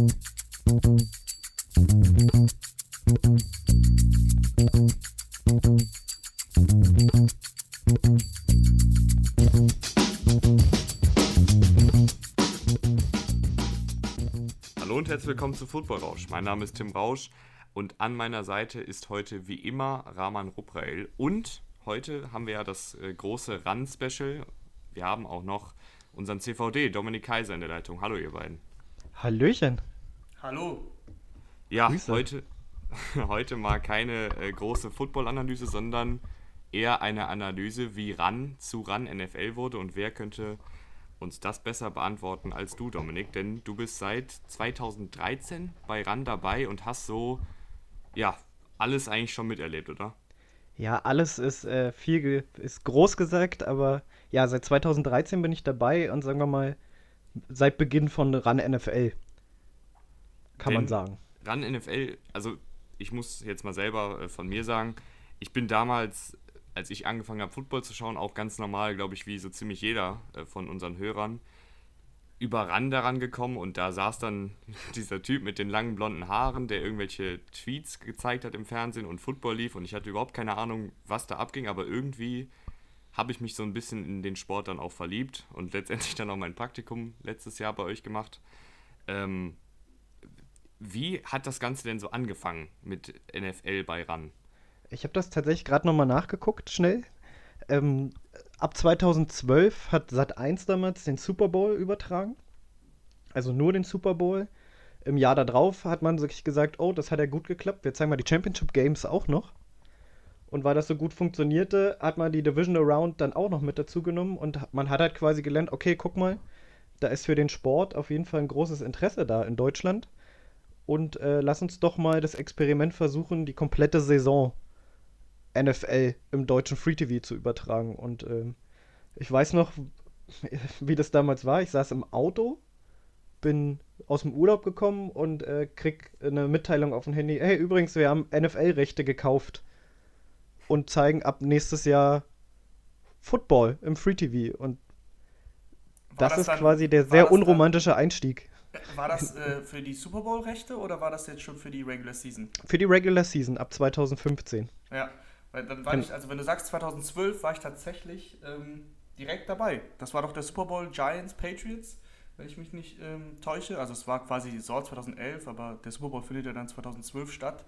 Hallo und herzlich willkommen zu Football Rausch. Mein Name ist Tim Rausch und an meiner Seite ist heute wie immer Rahman Ruprael. Und heute haben wir ja das äh, große Run-Special. Wir haben auch noch unseren CVD, Dominik Kaiser, in der Leitung. Hallo, ihr beiden. Hallöchen. Hallo. Ja, Grüße. heute, heute mal keine äh, große Football-Analyse, sondern eher eine Analyse, wie RAN zu RAN NFL wurde und wer könnte uns das besser beantworten als du, Dominik, denn du bist seit 2013 bei RAN dabei und hast so, ja, alles eigentlich schon miterlebt, oder? Ja, alles ist äh, viel ge ist groß gesagt, aber ja, seit 2013 bin ich dabei und sagen wir mal, seit Beginn von RAN NFL. Kann man Denn sagen. RAN NFL, also ich muss jetzt mal selber äh, von mir sagen, ich bin damals, als ich angefangen habe, Football zu schauen, auch ganz normal, glaube ich, wie so ziemlich jeder äh, von unseren Hörern, über RAN daran gekommen und da saß dann dieser Typ mit den langen blonden Haaren, der irgendwelche Tweets gezeigt hat im Fernsehen und Football lief und ich hatte überhaupt keine Ahnung, was da abging, aber irgendwie habe ich mich so ein bisschen in den Sport dann auch verliebt und letztendlich dann auch mein Praktikum letztes Jahr bei euch gemacht. Ähm, wie hat das Ganze denn so angefangen mit NFL bei RAN? Ich habe das tatsächlich gerade nochmal nachgeguckt, schnell. Ähm, ab 2012 hat Sat1 damals den Super Bowl übertragen. Also nur den Super Bowl. Im Jahr darauf hat man sich gesagt, oh, das hat ja gut geklappt. Wir zeigen mal die Championship Games auch noch. Und weil das so gut funktionierte, hat man die Divisional Round dann auch noch mit dazu genommen und man hat halt quasi gelernt, okay, guck mal, da ist für den Sport auf jeden Fall ein großes Interesse da in Deutschland. Und äh, lass uns doch mal das Experiment versuchen, die komplette Saison NFL im deutschen Free TV zu übertragen. Und ähm, ich weiß noch, wie das damals war. Ich saß im Auto, bin aus dem Urlaub gekommen und äh, krieg eine Mitteilung auf dem Handy. Hey, übrigens, wir haben NFL-Rechte gekauft und zeigen ab nächstes Jahr Football im Free TV. Und War das, ist dann- quasi der sehr das dann- unromantische Einstieg. War das äh, für die Super Bowl-Rechte oder war das jetzt schon für die Regular Season? Für die Regular Season ab 2015. Ja, weil dann war Gen- ich, also wenn du sagst 2012, war ich tatsächlich ähm, direkt dabei. Das war doch der Super Bowl Giants Patriots, wenn ich mich nicht ähm, täusche. Also es war quasi die Saison 2011, aber der Super Bowl findet ja dann 2012 statt.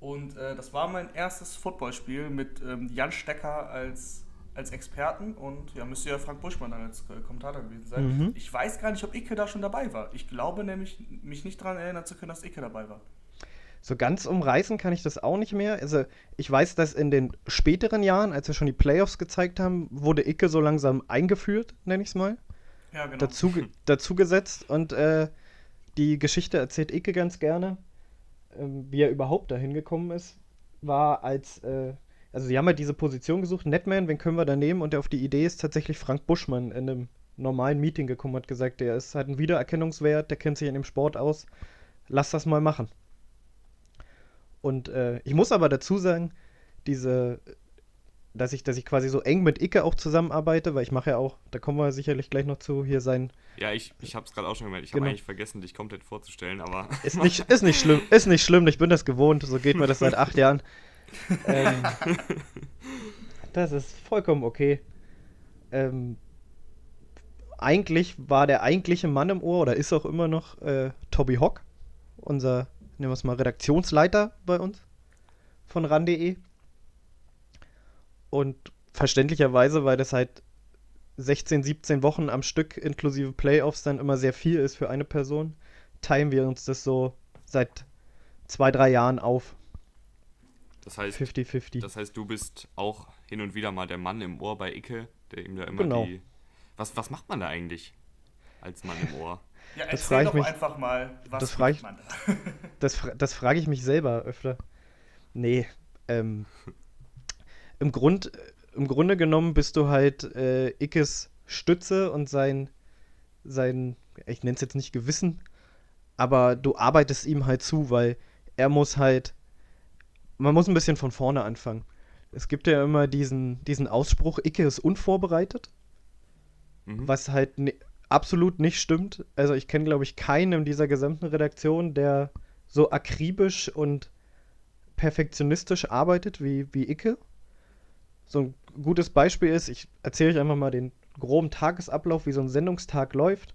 Und äh, das war mein erstes Footballspiel mit ähm, Jan Stecker als, als Experten und ja, müsste ja Frank Buschmann dann als äh, Kommentator gewesen sein. Mhm. Ich weiß gar nicht, ob Icke da schon dabei war. Ich glaube nämlich, mich nicht daran erinnern zu können, dass Icke dabei war. So ganz umreißen kann ich das auch nicht mehr. Also ich weiß, dass in den späteren Jahren, als wir schon die Playoffs gezeigt haben, wurde Icke so langsam eingeführt, nenne ich es mal. Ja, genau. Dazu, dazu gesetzt und äh, die Geschichte erzählt Icke ganz gerne, ähm, wie er überhaupt dahin gekommen ist, war als, äh, also sie haben halt diese Position gesucht, Netman, wen können wir da nehmen? Und der auf die Idee ist tatsächlich Frank Buschmann in einem normalen Meeting gekommen, hat gesagt, der ist halt ein Wiedererkennungswert, der kennt sich in dem Sport aus, lass das mal machen. Und äh, ich muss aber dazu sagen, diese, dass ich, dass ich quasi so eng mit Icke auch zusammenarbeite, weil ich mache ja auch, da kommen wir sicherlich gleich noch zu, hier sein, Ja, ich, ich habe es gerade auch schon gemerkt. Ich Genau. habe eigentlich vergessen, dich komplett vorzustellen, aber ist nicht, ist nicht schlimm, ist nicht schlimm, ich bin das gewohnt, so geht mir das seit acht Jahren. Ähm, das ist vollkommen okay. Ähm, eigentlich war der eigentliche Mann im Ohr, oder ist auch immer noch, äh, Toby Hock, unser, nehmen wir es mal, Redaktionsleiter bei uns von ran.de. Und verständlicherweise, weil das halt 16, 17 Wochen am Stück inklusive Playoffs dann immer sehr viel ist für eine Person, teilen wir uns das so seit zwei, drei Jahren auf. Das heißt, 50-50. Das heißt, du bist auch hin und wieder mal der Mann im Ohr bei Icke, der ihm da immer Genau. die. Was, was macht man da eigentlich als Mann im Ohr? Ja, Das erzähl frag ich doch mich- einfach mal, was das frag ich- macht man da? Das, das frage ich mich selber öfter. Nee, ähm, im, Grund, im Grunde genommen bist du halt äh, Ickes Stütze und sein, sein, ich nenne es jetzt nicht Gewissen, aber du arbeitest ihm halt zu, weil er muss halt, man muss ein bisschen von vorne anfangen. Es gibt ja immer diesen, diesen Ausspruch, Icke ist unvorbereitet, Mhm. was halt ne absolut nicht stimmt. Also ich kenne, glaube ich, keinen in dieser gesamten Redaktion, der so akribisch und perfektionistisch arbeitet wie, wie Icke. So ein gutes Beispiel ist, ich erzähle euch einfach mal den groben Tagesablauf, wie so ein Sendungstag läuft.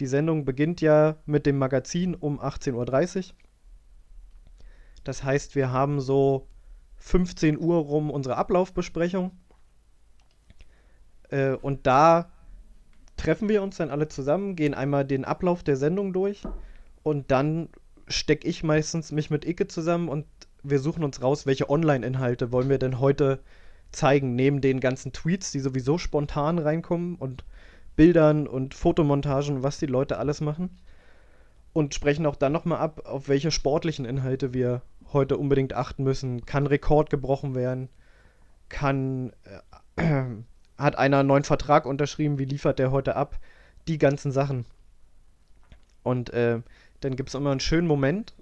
Die Sendung beginnt ja mit dem Magazin um 18.30 Uhr. Das heißt, wir haben so 15 Uhr rum unsere Ablaufbesprechung. Äh, und da treffen wir uns dann alle zusammen, gehen einmal den Ablauf der Sendung durch und dann stecke ich meistens mich mit Icke zusammen und wir suchen uns raus, welche Online-Inhalte wollen wir denn heute zeigen, neben den ganzen Tweets, die sowieso spontan reinkommen und Bildern und Fotomontagen, was die Leute alles machen. Und sprechen auch dann nochmal ab, auf welche sportlichen Inhalte wir heute unbedingt achten müssen. Kann Rekord gebrochen werden? Kann. Äh, hat einer einen neuen Vertrag unterschrieben? Wie liefert der heute ab? Die ganzen Sachen. Und äh, dann gibt es immer einen schönen Moment.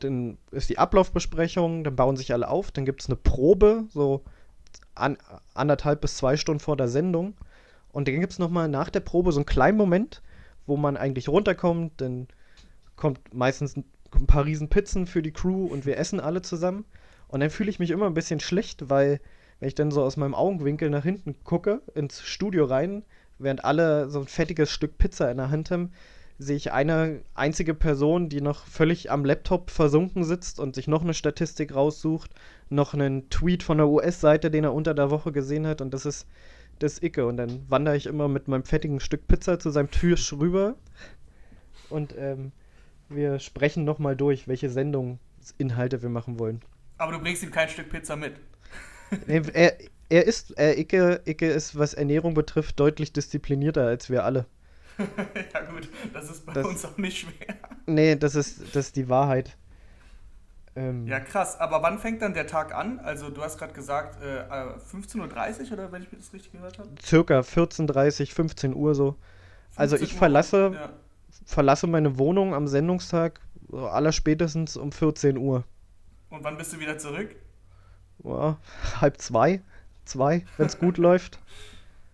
Dann ist die Ablaufbesprechung, dann bauen sich alle auf, dann gibt es eine Probe, so an, anderthalb bis zwei Stunden vor der Sendung. Und dann gibt es nochmal nach der Probe so einen kleinen Moment, wo man eigentlich runterkommt. Dann kommt meistens ein paar riesen Pizzen für die Crew und wir essen alle zusammen. Und dann fühle ich mich immer ein bisschen schlecht, weil wenn ich dann so aus meinem Augenwinkel nach hinten gucke, ins Studio rein, während alle so ein fettiges Stück Pizza in der Hand haben, sehe ich eine einzige Person, die noch völlig am Laptop versunken sitzt und sich noch eine Statistik raussucht, noch einen Tweet von der US-Seite, den er unter der Woche gesehen hat und das ist das Icke. Und dann wandere ich immer mit meinem fettigen Stück Pizza zu seinem Türsch rüber und ähm, wir sprechen nochmal durch, welche Sendungsinhalte wir machen wollen. Aber du bringst ihm kein Stück Pizza mit. Er, er ist, äh, Icke, Icke ist, was Ernährung betrifft, deutlich disziplinierter als wir alle. ja gut, das ist bei das, uns auch nicht schwer. Nee, das ist, das ist die Wahrheit. Ähm, ja, krass. Aber wann fängt dann der Tag an? Also du hast gerade gesagt, äh, 15.30 Uhr oder wenn ich mir das richtig gehört habe? Circa 14.30 15 Uhr so. Also ich Uhr, verlasse, ja. Verlasse meine Wohnung am Sendungstag allerspätestens um 14 Uhr. Und wann bist du wieder zurück? Ja, halb zwei, zwei, wenn es gut läuft.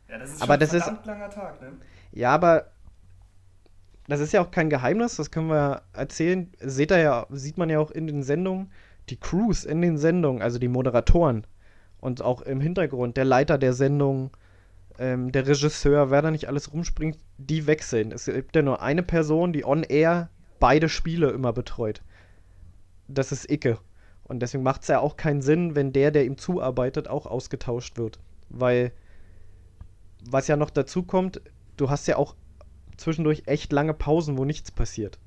Ja, das ist aber das ist, langer Tag, ne? Ja, aber das ist ja auch kein Geheimnis, das können wir erzählen. Seht ihr ja, sieht man ja auch in den Sendungen, die Crews in den Sendungen, also die Moderatoren und auch im Hintergrund, der Leiter der Sendung, ähm, der Regisseur, wer da nicht alles rumspringt, die wechseln. Es gibt ja nur eine Person, die on air beide Spiele immer betreut. Das ist Icke. Und deswegen macht es ja auch keinen Sinn, wenn der, der ihm zuarbeitet, auch ausgetauscht wird. Weil, was ja noch dazu kommt, du hast ja auch zwischendurch echt lange Pausen, wo nichts passiert.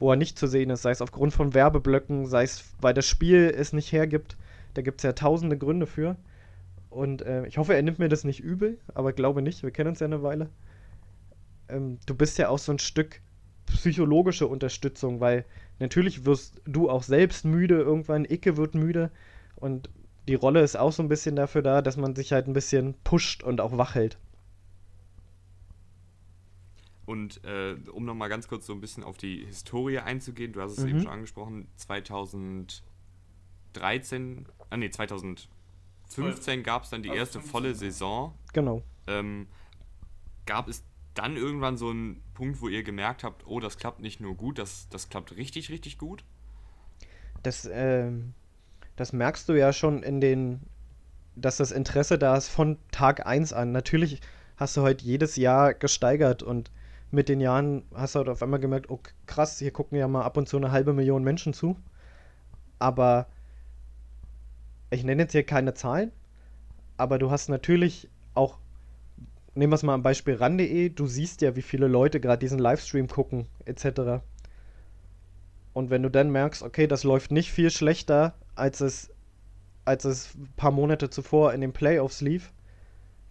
Wo er nicht zu sehen ist, sei es aufgrund von Werbeblöcken, sei es, weil das Spiel es nicht hergibt. Da gibt es ja tausende Gründe für. Und äh, ich hoffe, er nimmt mir das nicht übel, aber glaube nicht, wir kennen uns ja eine Weile. Ähm, du bist ja auch so ein Stück psychologische Unterstützung, weil natürlich wirst du auch selbst müde, irgendwann Icke wird müde und die Rolle ist auch so ein bisschen dafür da, dass man sich halt ein bisschen pusht und auch wach hält. Und äh, um nochmal ganz kurz so ein bisschen auf die Historie einzugehen, du hast es mhm. eben schon angesprochen, 2013, ah nee, 2015 gab es dann die erste volle Saison. Genau. Ähm, gab es dann irgendwann so einen Punkt, wo ihr gemerkt habt, oh, das klappt nicht nur gut, das, das klappt richtig, richtig gut? Das, ähm, das merkst du ja schon in den, dass das Interesse da ist von Tag 1 an. Natürlich hast du heute jedes Jahr gesteigert und mit den Jahren hast du halt auf einmal gemerkt, oh krass, hier gucken ja mal ab und zu eine halbe Million Menschen zu. Aber ich nenne jetzt hier keine Zahlen, aber du hast natürlich auch, nehmen wir es mal am Beispiel ran.de, du siehst ja, wie viele Leute gerade diesen Livestream gucken, etc. Und wenn du dann merkst, okay, das läuft nicht viel schlechter, als es, als es ein paar Monate zuvor in den Playoffs lief,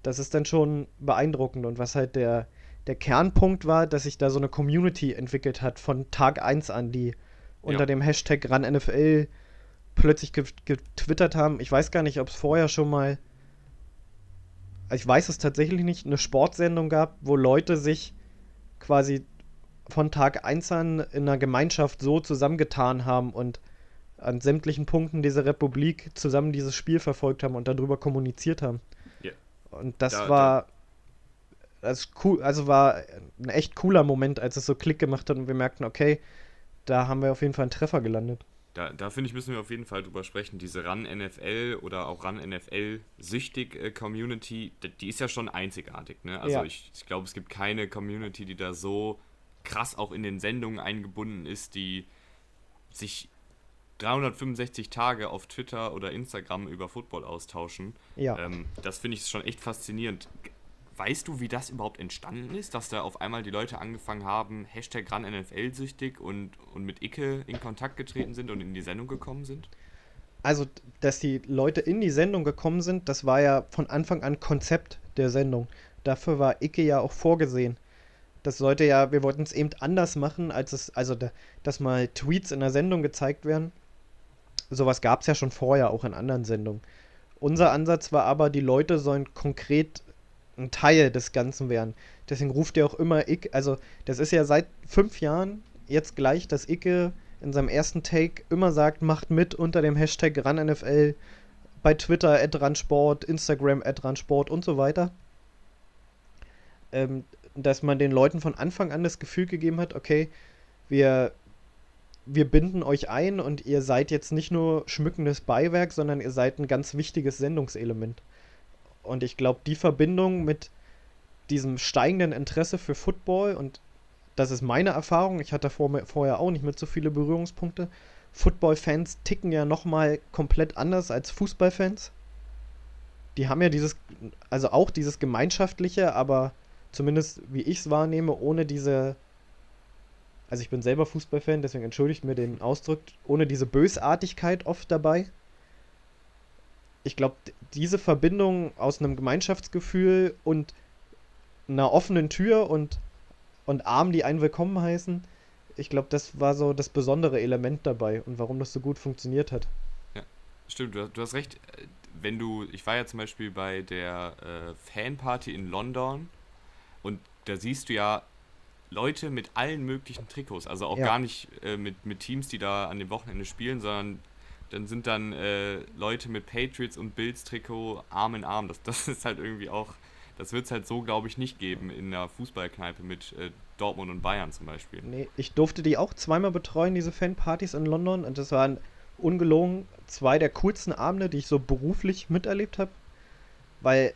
das ist dann schon beeindruckend. Und was halt der, der Kernpunkt war, dass sich da so eine Community entwickelt hat von Tag 1 an, die unter ja. dem Hashtag RunNFL plötzlich getwittert haben. Ich weiß gar nicht, ob es vorher schon mal, ich weiß es tatsächlich nicht, eine Sportsendung gab, wo Leute sich quasi von Tag 1 an in einer Gemeinschaft so zusammengetan haben und an sämtlichen Punkten dieser Republik zusammen dieses Spiel verfolgt haben und darüber kommuniziert haben. Ja. Und das da, war. Da das cool, also war ein echt cooler Moment, als es so Klick gemacht hat und wir merkten, okay, da haben wir auf jeden Fall einen Treffer gelandet. Da, da finde ich, müssen wir auf jeden Fall drüber sprechen. Diese Run NFL oder auch Run NFL süchtig äh, Community, die, die, ist ja schon einzigartig. Ne? Also ja. ich, ich glaube, es gibt keine Community, die da so krass auch in den Sendungen eingebunden ist, die sich 365 Tage auf Twitter oder Instagram über Football austauschen. Ja. Ähm, das finde ich schon echt faszinierend. Weißt du, wie das überhaupt entstanden ist, dass da auf einmal die Leute angefangen haben, Hashtag ran NFL-süchtig und, und mit Icke in Kontakt getreten sind und in die Sendung gekommen sind? Also, dass die Leute in die Sendung gekommen sind, das war ja von Anfang an Konzept der Sendung. Dafür war Icke ja auch vorgesehen. Das sollte ja, wir wollten es eben anders machen, als es, also da, dass mal Tweets in der Sendung gezeigt werden. Sowas gab es ja schon vorher, auch in anderen Sendungen. Unser Ansatz war aber, die Leute sollen konkret ein Teil des Ganzen werden. Deswegen ruft er auch immer Ick, also das ist ja seit fünf Jahren jetzt gleich, dass Icke in seinem ersten Take immer sagt, macht mit unter dem Hashtag RanNFL, bei Twitter @ransport, Instagram @ransport und so weiter. Ähm, dass man den Leuten von Anfang an das Gefühl gegeben hat, okay, wir, wir binden euch ein und ihr seid jetzt nicht nur schmückendes Beiwerk, sondern ihr seid ein ganz wichtiges Sendungselement. Und ich glaube, die Verbindung mit diesem steigenden Interesse für Football und das ist meine Erfahrung, ich hatte vor, vorher auch nicht mit so viele Berührungspunkte. Football-Fans ticken ja nochmal komplett anders als Fußballfans. Die haben ja dieses, also auch dieses gemeinschaftliche, aber zumindest wie ich es wahrnehme, ohne diese, also ich bin selber Fußballfan, deswegen entschuldigt mir den Ausdruck, ohne diese Bösartigkeit oft dabei. Ich glaube, diese Verbindung aus einem Gemeinschaftsgefühl und einer offenen Tür und, und Armen, die einen willkommen heißen, ich glaube, das war so das besondere Element dabei und warum das so gut funktioniert hat. Ja, stimmt, du, du hast recht. Wenn du, ich war ja zum Beispiel bei der äh, Fanparty in London und da siehst du ja Leute mit allen möglichen Trikots, also auch ja. gar nicht äh, mit, mit Teams, die da an dem Wochenende spielen, sondern dann sind dann äh, Leute mit Patriots und Bills Trikot Arm in Arm. Das, das ist halt irgendwie auch, das wird es halt so, glaube ich, nicht geben in einer Fußballkneipe mit äh, Dortmund und Bayern zum Beispiel. Nee, ich durfte die auch zweimal betreuen, diese Fanpartys in London. Und das waren ungelogen zwei der coolsten Abende, die ich so beruflich miterlebt habe. Weil,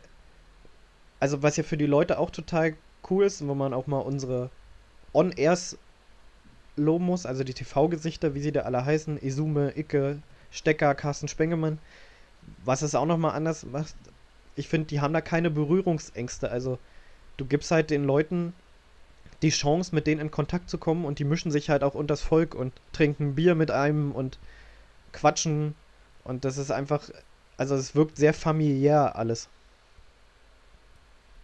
also was ja für die Leute auch total cool ist, wo man auch mal unsere On-Airs loben muss, also die TV-Gesichter, wie sie da alle heißen, Isume, Icke, Stecker, Carsten Spengemann. Was es auch nochmal anders macht, ich finde, die haben da keine Berührungsängste. Also du gibst halt den Leuten die Chance, mit denen in Kontakt zu kommen und die mischen sich halt auch unters Volk und trinken Bier mit einem und quatschen. Und das ist einfach, also es wirkt sehr familiär alles.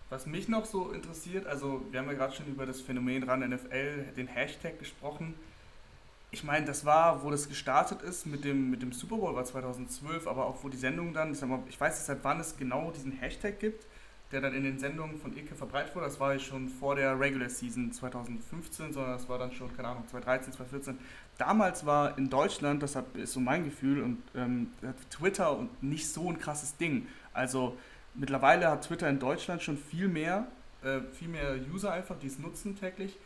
Was mich noch so interessiert, also wir haben ja gerade schon über das Phänomen ran NFL, den Hashtag gesprochen. Ich meine, das war, wo das gestartet ist mit dem, mit dem Super Bowl, war 2012, aber auch wo die Sendung dann, ich, sag mal, ich weiß nicht, seit wann es genau diesen Hashtag gibt, der dann in den Sendungen von Ike verbreitet wurde. Das war schon vor der Regular Season 2015, sondern das war dann schon, keine Ahnung, 2013, 2014. Damals war in Deutschland, das ist so mein Gefühl, und ähm, Twitter nicht so ein krasses Ding. Also mittlerweile hat Twitter in Deutschland schon viel mehr, äh, viel mehr User einfach, die es nutzen täglich.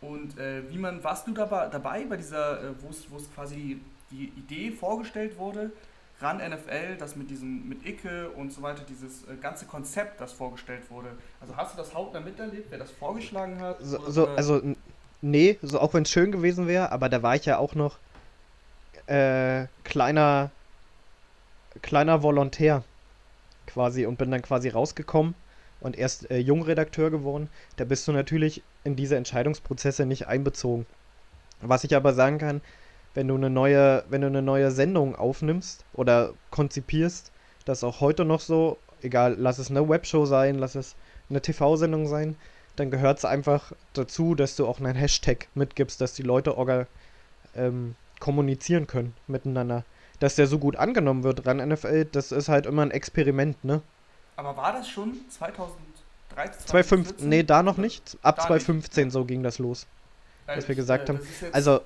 Und äh, wie man, warst du dabei, dabei bei dieser, äh, wo es quasi die Idee vorgestellt wurde, ran NFL, das mit diesem, mit Icke und so weiter, dieses äh, ganze Konzept, das vorgestellt wurde. Also hast du das hautnah miterlebt, wer das vorgeschlagen hat? So, so also nee, so auch wenn es schön gewesen wäre, aber da war ich ja auch noch äh, kleiner, kleiner Volontär quasi und bin dann quasi rausgekommen und erst äh, Jungredakteur geworden. Da bist du natürlich in diese Entscheidungsprozesse nicht einbezogen. Was ich aber sagen kann, wenn du eine neue, wenn du eine neue Sendung aufnimmst oder konzipierst, das ist auch heute noch so, egal, lass es eine Webshow sein, lass es eine TV-Sendung sein, dann gehört es einfach dazu, dass du auch einen Hashtag mitgibst, dass die Leute orga, ähm, kommunizieren können miteinander dass der so gut angenommen wird ran NFL, das ist halt immer ein Experiment, ne? Aber war das schon 2013? 2015? Nee, da noch nicht. Ab da 2015 nicht. so ging das los. Dass wir gesagt äh, haben. Also.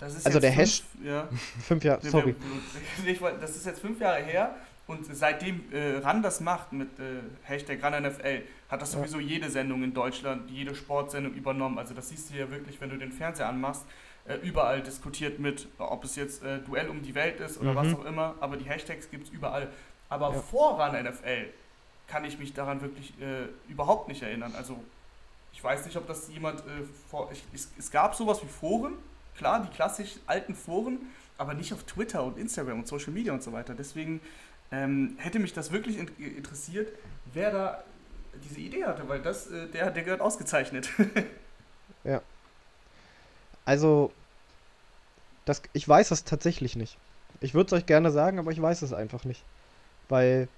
also der Hash. Ja. fünf Jahre, sorry. Das ist jetzt fünf Jahre her Und seitdem äh, RAN das macht mit äh, Hashtag RANNFL, hat das sowieso jede Sendung in Deutschland, jede Sportsendung übernommen. Also das siehst du ja wirklich, wenn du den Fernseher anmachst, äh, überall diskutiert mit, ob es jetzt äh, Duell um die Welt ist oder mhm. was auch immer, aber die Hashtags gibt es überall. Aber ja. vor RANNFL kann ich mich daran wirklich äh, überhaupt nicht erinnern. Also ich weiß nicht, ob das jemand äh, vor. Ich, es, es gab sowas wie Foren, klar, die klassisch alten Foren, aber nicht auf Twitter und Instagram und Social Media und so weiter. Deswegen ähm, hätte mich das wirklich interessiert, wer da diese Idee hatte, weil das, äh, der, der gehört ausgezeichnet. ja. Also, das, ich weiß es tatsächlich nicht. Ich würde es euch gerne sagen, aber ich weiß es einfach nicht. Weil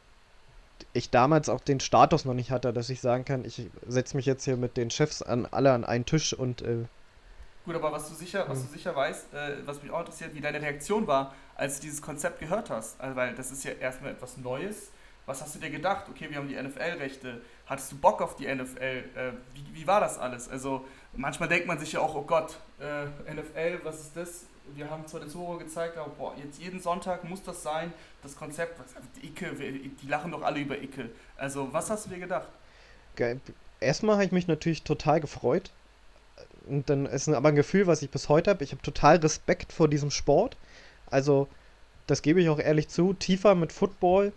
ich damals auch den Status noch nicht hatte, dass ich sagen kann, ich setze mich jetzt hier mit den Chefs an alle an einen Tisch und äh, Gut, aber was du sicher, was du sicher weißt, äh, was mich auch interessiert, wie deine Reaktion war, als du dieses Konzept gehört hast. Also, weil das ist ja erstmal etwas Neues. Was hast du dir gedacht? Okay, wir haben die NFL-Rechte. Hattest du Bock auf die NFL? Äh, wie, wie war das alles? Also manchmal denkt man sich ja auch, oh Gott, äh, NFL, was ist das? Wir haben zwar den Zoro gezeigt, aber boah, jetzt jeden Sonntag muss das sein. Das Konzept, was, Icke, die lachen doch alle über Icke. Also was hast du dir gedacht? Erstmal habe ich mich natürlich total gefreut, und dann ist aber ein Gefühl, was ich bis heute habe. Ich habe total Respekt vor diesem Sport. Also, das gebe ich auch ehrlich zu. Tiefer mit Football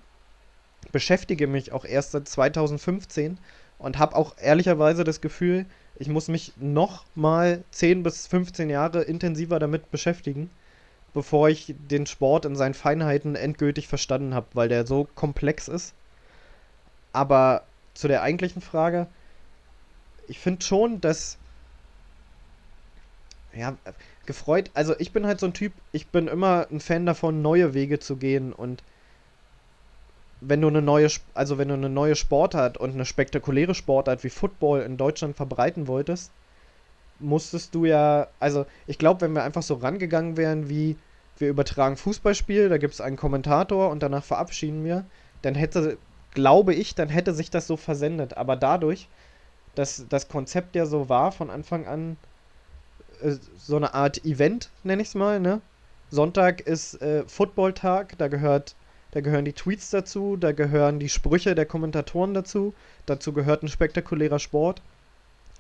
beschäftige mich auch erst seit 2015 und habe auch ehrlicherweise das Gefühl, ich muss mich noch mal 10 bis 15 Jahre intensiver damit beschäftigen, bevor ich den Sport in seinen Feinheiten endgültig verstanden habe, weil der so komplex ist. Aber zu der eigentlichen Frage, ich finde schon, dass ja, gefreut. Also ich bin halt so ein Typ, ich bin immer ein Fan davon, neue Wege zu gehen und wenn du eine neue, also wenn du eine neue Sportart und eine spektakuläre Sportart wie Football in Deutschland verbreiten wolltest, musstest du ja, also ich glaube, wenn wir einfach so rangegangen wären wie wir übertragen Fußballspiel, da gibt es einen Kommentator und danach verabschieden wir, dann hätte, glaube ich, dann hätte sich das so versendet. Aber dadurch, dass das Konzept ja so war von Anfang an, äh, so eine Art Event, nenne ich es mal, ne? Sonntag ist äh, Footballtag, da gehört, da gehören die Tweets dazu, da gehören die Sprüche der Kommentatoren dazu, dazu gehört ein spektakulärer Sport.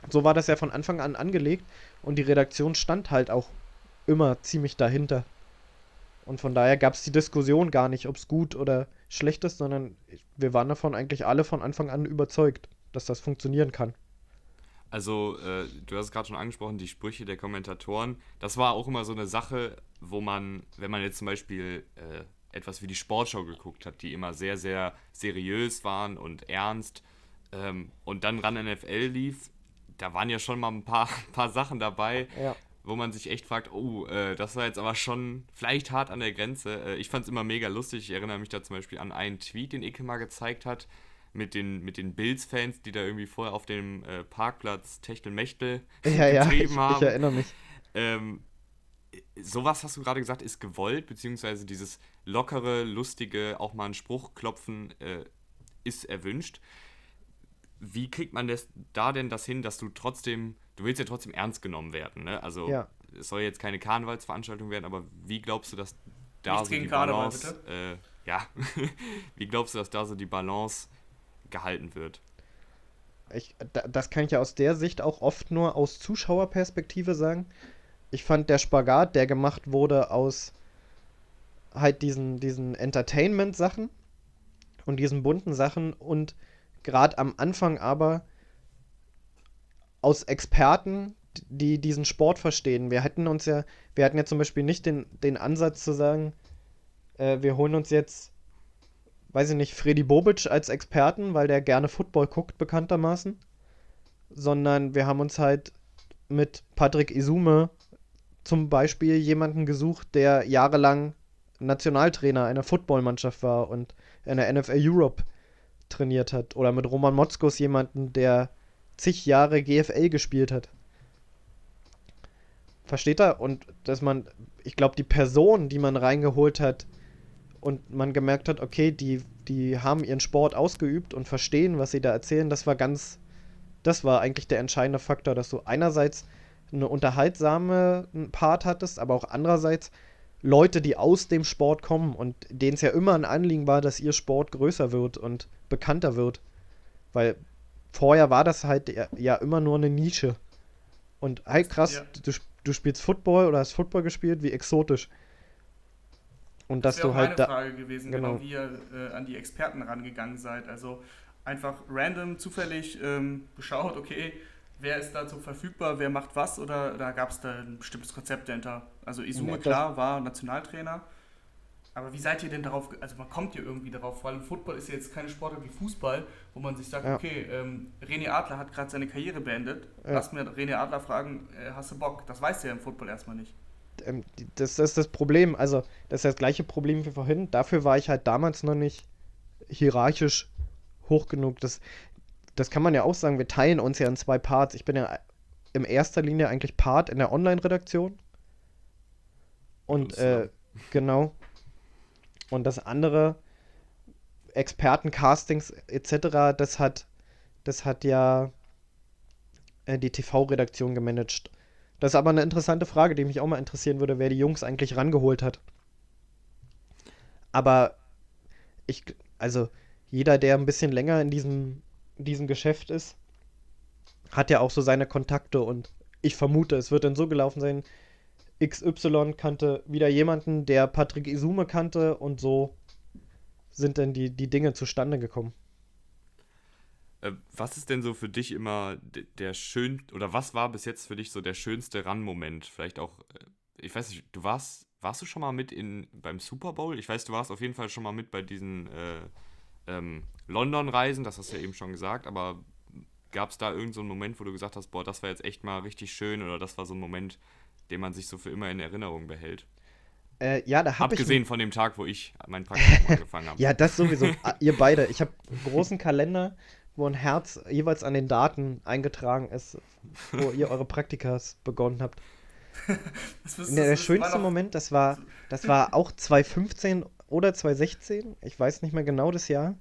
So war das ja von Anfang an angelegt und die Redaktion stand halt auch immer ziemlich dahinter. Und von daher gab es die Diskussion gar nicht, ob es gut oder schlecht ist, sondern wir waren davon eigentlich alle von Anfang an überzeugt, dass das funktionieren kann. Also, äh, du hast es gerade schon angesprochen, die Sprüche der Kommentatoren. Das war auch immer so eine Sache, wo man, wenn man jetzt zum Beispiel äh, etwas wie die Sportschau geguckt hat, die immer sehr, sehr seriös waren und ernst, ähm, und dann ran NFL lief, da waren ja schon mal ein paar, paar Sachen dabei, ja. wo man sich echt fragt, oh, äh, das war jetzt aber schon vielleicht hart an der Grenze. Äh, ich fand es immer mega lustig. Ich erinnere mich da zum Beispiel an einen Tweet, den Icke mal gezeigt hat mit den, mit den Bills-Fans, die da irgendwie vorher auf dem äh, Parkplatz Techtelmechtel ja, ja, ich, haben. Ich erinnere mich. Ähm, sowas hast du gerade gesagt, ist gewollt, beziehungsweise dieses lockere, lustige, auch mal einen Spruch klopfen, äh, ist erwünscht. Wie kriegt man das da denn das hin, dass du trotzdem, du willst ja trotzdem ernst genommen werden, ne? Also ja. es soll jetzt keine Karnevalsveranstaltung werden, aber wie glaubst du, dass da Nichts so die Balance, äh, ja, wie glaubst du, dass da so die Balance gehalten wird. Ich, das kann ich ja aus der Sicht auch oft nur aus Zuschauerperspektive sagen. Ich fand der Spagat, der gemacht wurde aus halt diesen, diesen Entertainment-Sachen und diesen bunten Sachen und gerade am Anfang aber aus Experten, die diesen Sport verstehen. Wir hätten uns ja, wir hatten ja zum Beispiel nicht den, den Ansatz zu sagen, äh, wir holen uns jetzt weiß ich nicht, Freddy Bobic als Experten, weil der gerne Football guckt, bekanntermaßen. Sondern wir haben uns halt mit Patrick Isume zum Beispiel jemanden gesucht, der jahrelang Nationaltrainer einer Footballmannschaft war und in der NFL Europe trainiert hat. Oder mit Roman Motzkos jemanden, der zig Jahre GFL gespielt hat. Versteht er? Und dass man, ich glaube, die Person, die man reingeholt hat, und man gemerkt hat, okay, die, die haben ihren Sport ausgeübt und verstehen, was sie da erzählen, das war ganz, das war eigentlich der entscheidende Faktor, dass du einerseits eine unterhaltsame Part hattest, aber auch andererseits Leute, die aus dem Sport kommen und denen es ja immer ein Anliegen war, dass ihr Sport größer wird und bekannter wird. Weil vorher war das halt ja, ja immer nur eine Nische. Und halt krass, Ja. du, du spielst Football oder hast Football gespielt, wie exotisch. Und dass Das du halt meine da. Frage gewesen, genau. genau, wie ihr äh, an die Experten rangegangen seid. Also einfach random, zufällig ähm, geschaut, okay, wer ist dazu verfügbar, wer macht was oder da gab es da ein bestimmtes Konzept dahinter? Also Ja, das- klar, war Nationaltrainer. Aber wie seid ihr denn darauf, also man kommt ja irgendwie darauf, vor allem Football ist ja jetzt keine Sportart wie Fußball, wo man sich sagt, Ja. okay, ähm, René Adler hat gerade seine Karriere beendet, Ja. lass mir René Adler fragen, äh, hast du Bock? Das weiß der im Football erstmal nicht. ähm, das, das ist das Problem. Also, das ist das gleiche Problem wie vorhin. Dafür war ich halt damals noch nicht hierarchisch hoch genug. Das, das kann man ja auch sagen. Wir teilen uns ja in zwei Parts. Ich bin ja in erster Linie eigentlich Part in der Online-Redaktion. Und äh, genau. Und das andere, Experten, Castings etc., das hat, das hat ja äh, die TV-Redaktion gemanagt. Das ist aber eine interessante Frage, die mich auch mal interessieren würde, wer die Jungs eigentlich rangeholt hat. Aber ich, also jeder, der ein bisschen länger in diesem, diesem Geschäft ist, hat ja auch so seine Kontakte und ich vermute, es wird dann so gelaufen sein, XY kannte wieder jemanden, der Patrick Isume kannte und so sind dann die, die Dinge zustande gekommen. Äh, was ist denn so für dich immer der schön oder was war bis jetzt für dich so der schönste Run-Moment? Vielleicht auch, äh, ich weiß nicht, du warst, warst du schon mal mit in beim Super Bowl? Ich weiß, du warst auf jeden Fall schon mal mit bei diesen äh, ähm, London-Reisen, das hast du ja eben schon gesagt, aber gab es da irgendeinen so einen Moment, wo du gesagt hast, boah, das war jetzt echt mal richtig schön oder das war so ein Moment, den man sich so für immer in Erinnerung behält? Äh, ja, da habe ich. Abgesehen von dem Tag, wo ich mein Praktikum angefangen habe. Ja, das sowieso. Ah, Ihr beide. Ich habe einen großen Kalender, wo ein Herz jeweils an den Daten eingetragen ist, wo ihr eure Praktikas begonnen habt. Das ist- der das ist- schönste Moment, das war, das war auch 2015 oder 2016. Ich weiß nicht mehr genau das Jahr.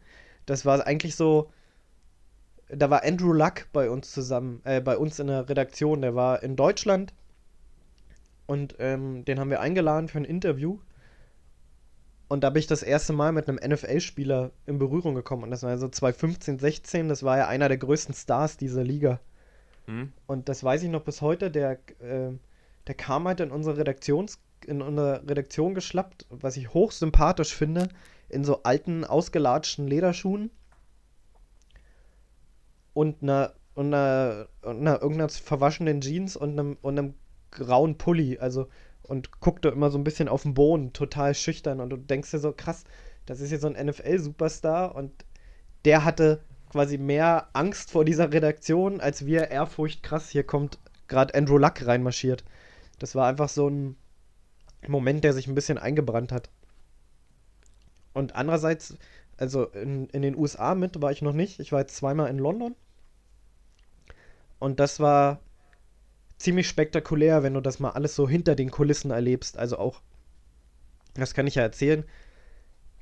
Das war eigentlich so. Da war Andrew Luck bei uns zusammen, äh, bei uns in der Redaktion. Der war in Deutschland und ähm, den haben wir eingeladen für ein Interview. Und da bin ich das erste Mal mit einem NFL-Spieler in Berührung gekommen. Und das war so 2015, 16. Das war ja einer der größten Stars dieser Liga. Hm? Und das weiß ich noch bis heute. Der, äh, der kam halt in unsere Redaktions in unsere Redaktion geschlappt, was ich hochsympathisch finde, in so alten, ausgelatschten Lederschuhen und einer, und einer, und einer irgendeiner verwaschenen Jeans und einem, und einem grauen Pulli, also und guckte immer so ein bisschen auf den Boden, total schüchtern und du denkst dir so, krass, das ist jetzt so ein NFL-Superstar und der hatte quasi mehr Angst vor dieser Redaktion, als wir Ehrfurcht, krass, hier kommt gerade Andrew Luck reinmarschiert. Das war einfach so ein Moment, der sich ein bisschen eingebrannt hat. Und andererseits, also in, in den USA mit war ich noch nicht. Ich war jetzt zweimal in London. Und das war ziemlich spektakulär, wenn du das mal alles so hinter den Kulissen erlebst. Also auch, das kann ich ja erzählen.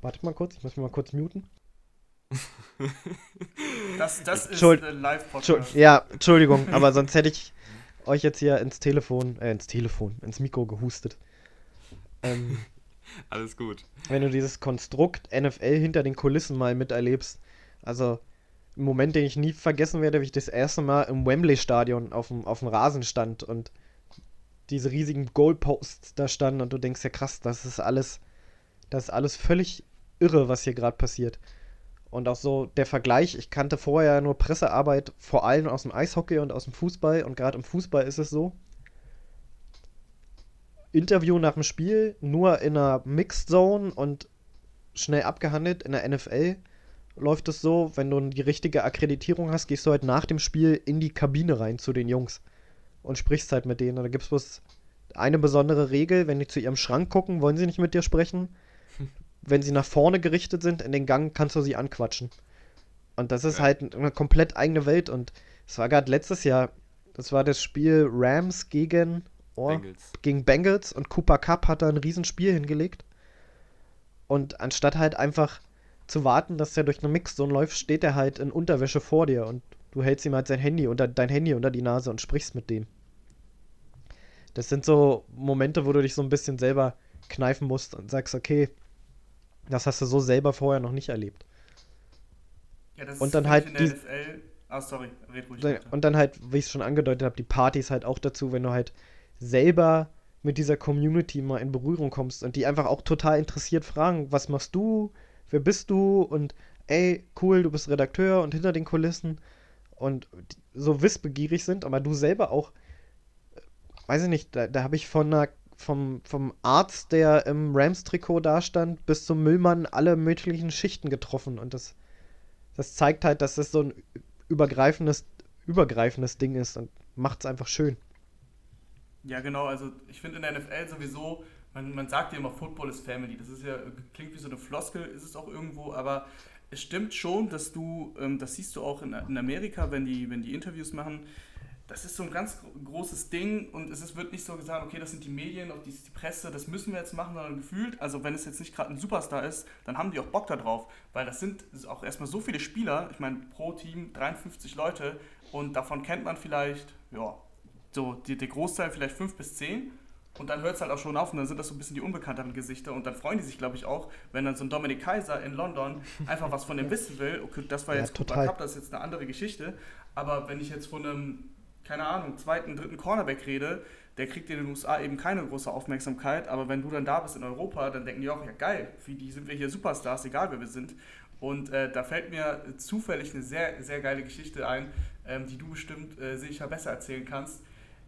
Wartet mal kurz, ich muss mich mal kurz muten. Das, das ist ein Live-Podcast. Ja, Entschuldigung, aber sonst hätte ich euch jetzt hier ins Telefon, äh, ins Telefon, ins Mikro gehustet. Ähm, Alles gut. wenn du dieses Konstrukt NFL hinter den Kulissen mal miterlebst. Also, ein Moment, den ich nie vergessen werde, wie ich das erste Mal im Wembley-Stadion auf dem, auf dem Rasen stand und diese riesigen Goalposts da standen und du denkst ja krass, das ist alles, das ist alles völlig irre, was hier gerade passiert. Und auch so der Vergleich, ich kannte vorher nur Pressearbeit, vor allem aus dem Eishockey und aus dem Fußball und gerade im Fußball ist es so. Interview nach dem Spiel nur in einer Mixed Zone und schnell abgehandelt. In der NFL läuft es so, wenn du die richtige Akkreditierung hast, gehst du halt nach dem Spiel in die Kabine rein zu den Jungs und sprichst halt mit denen. Und da gibt es bloß eine besondere Regel, wenn die zu ihrem Schrank gucken, wollen sie nicht mit dir sprechen. Wenn sie nach vorne gerichtet sind, in den Gang kannst du sie anquatschen. Und das ist halt eine komplett eigene Welt. Und es war gerade letztes Jahr, das war das Spiel Rams gegen, oh, Bengals. gegen Bengals und Cooper Cup hat da ein Riesenspiel hingelegt. Und anstatt halt einfach zu warten, dass der durch eine Mixzone läuft, steht er halt in Unterwäsche vor dir und du hältst ihm halt sein Handy unter dein Handy unter die Nase und sprichst mit dem. Das sind so Momente, wo du dich so ein bisschen selber kneifen musst und sagst, okay, das hast du so selber vorher noch nicht erlebt. Ja, das Und ist dann halt in die- der NFL. Ah, sorry, red ruhig. So. Und dann halt, wie ich es schon angedeutet habe, die Partys halt auch dazu, wenn du halt selber mit dieser Community mal in Berührung kommst und die einfach auch total interessiert fragen, was machst du, wer bist du und ey, cool, du bist Redakteur und hinter den Kulissen und so wissbegierig sind, aber du selber auch, äh, weiß ich nicht, da, da habe ich von einer, vom, vom Arzt, der im Rams-Trikot dastand, bis zum Müllmann alle möglichen Schichten getroffen und das, das zeigt halt, dass das so ein übergreifendes, übergreifendes Ding ist und macht es einfach schön. Ja, genau. Also ich finde in der NFL sowieso, man, man sagt ja immer, Football ist Family. Das ist ja, klingt wie so eine Floskel, ist es auch irgendwo, aber es stimmt schon, dass du, ähm, das siehst du auch in, in Amerika, wenn die, wenn die Interviews machen, das ist so ein ganz gro- großes Ding und es ist, wird nicht so gesagt, okay, das sind die Medien, die, die Presse, das müssen wir jetzt machen, sondern gefühlt, also wenn es jetzt nicht gerade ein Superstar ist, dann haben die auch Bock da drauf, weil das sind auch erstmal so viele Spieler, ich meine, pro Team 53 Leute und davon kennt man vielleicht, ja, so die, der Großteil vielleicht 5 bis 10 und dann hört es halt auch schon auf und dann sind das so ein bisschen die unbekannteren Gesichter und dann freuen die sich, glaube ich, auch, wenn dann so ein Dominik Kaiser in London einfach was von dem wissen will. Okay, das war Ja, jetzt Cooper total. Cup, das ist jetzt eine andere Geschichte, aber wenn ich jetzt von einem, keine Ahnung, zweiten, dritten Cornerback rede, der kriegt in den USA eben keine große Aufmerksamkeit, aber wenn du dann da bist in Europa, dann denken die auch, ja geil, für die sind wir hier Superstars, egal wer wir sind. Und äh, da fällt mir zufällig eine sehr, sehr geile Geschichte ein, ähm, die du bestimmt äh, sicher besser erzählen kannst.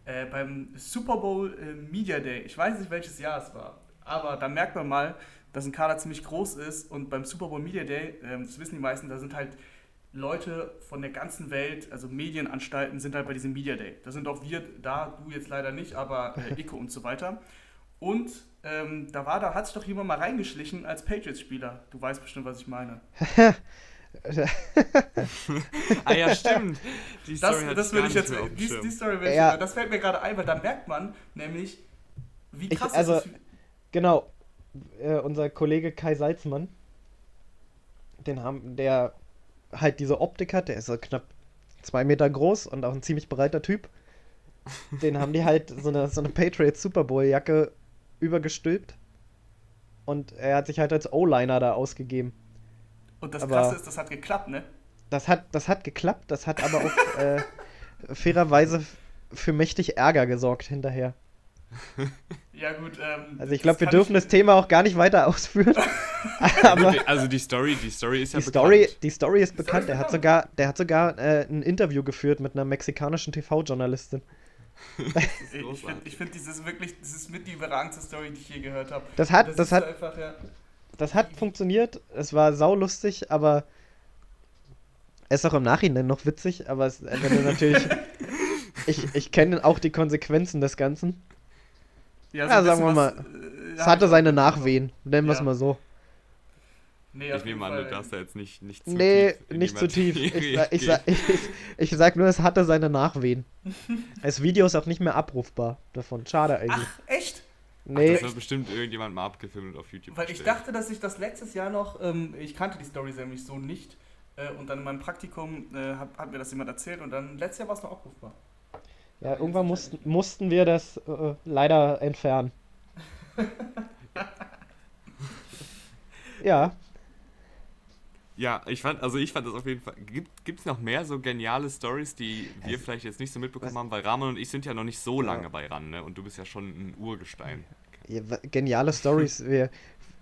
Äh, beim Super Bowl äh, Media Day, ich weiß nicht welches Jahr es war, aber da merkt man mal, dass ein Kader ziemlich groß ist und beim Super Bowl Media Day, ähm, das wissen die meisten, da sind halt Leute von der ganzen Welt, also Medienanstalten sind halt bei diesem Media Day. Da sind auch wir da, du jetzt leider nicht, aber äh, Ico und so weiter. Und ähm, da war, da hat sich doch jemand mal reingeschlichen als Patriots-Spieler. Du weißt bestimmt, was ich meine. Ah ja, stimmt. Die Das, Story das gar will ich jetzt, die, die Story will ich, Ja. das fällt mir gerade ein, weil da merkt man nämlich, wie Ich- krass also- das ist. Genau, äh, unser Kollege Kai Salzmann, den haben, der halt diese Optik hat, der ist so knapp zwei Meter groß und auch ein ziemlich breiter Typ. Den haben die halt so eine, so eine Patriots Super Bowl Jacke übergestülpt. Und er hat sich halt als O-Liner da ausgegeben. Und das aber- Krasse ist, das hat geklappt, ne? Das hat, das hat geklappt, das hat aber auch äh, fairerweise für mächtig Ärger gesorgt hinterher. Ja, gut. Ähm, Also ich glaube, wir dürfen das Thema auch gar nicht weiter ausführen. aber Also die Story, die Story ist ja die Story, bekannt. die Story ist Die Story bekannt. ist Der hat sogar, der hat sogar äh, ein Interview geführt mit einer mexikanischen TV-Journalistin. Ich, ich finde, ich find, dieses wirklich, das ist mit die überragendste Story, die ich je gehört habe. Das hat, das ist hat, einfach, ja. Das hat funktioniert. Es war saulustig, aber es ist auch im Nachhinein noch witzig. Aber es, wenn du natürlich, ich, ich kenne auch die Konsequenzen des Ganzen. Ja, Ja, ein sagen wir mal, was, äh, Es ja, hatte seine Nachwehen, nennen wir es Ja. mal so. Nee, Ich nehme an, du darfst da jetzt nicht, nicht zu Nee, tief in nicht zu tief. Ich, ich, sa- ich, ich sag nur, es hatte seine Nachwehen. Das Video ist auch nicht mehr abrufbar davon. Schade eigentlich. Ach, echt? Nee, Das wird bestimmt irgendjemand mal abgefilmt und auf YouTube Weil ich gestellt. dachte, dass ich das letztes Jahr noch, ähm, ich kannte die Story nämlich so nicht. Äh, und dann in meinem Praktikum äh, hat, hat mir das jemand erzählt und dann letztes Jahr war es noch abrufbar. ja, irgendwann mussten, mussten wir das äh, leider entfernen. ja, Ja, ich fand, also ich fand das auf jeden Fall. Gibt es noch mehr so geniale Stories, die wir vielleicht jetzt nicht so mitbekommen was- haben? Weil Rahman und ich sind ja noch nicht so Ja. lange bei RAN, ne? Und du bist ja schon ein Urgestein. ja, geniale Stories. Wir,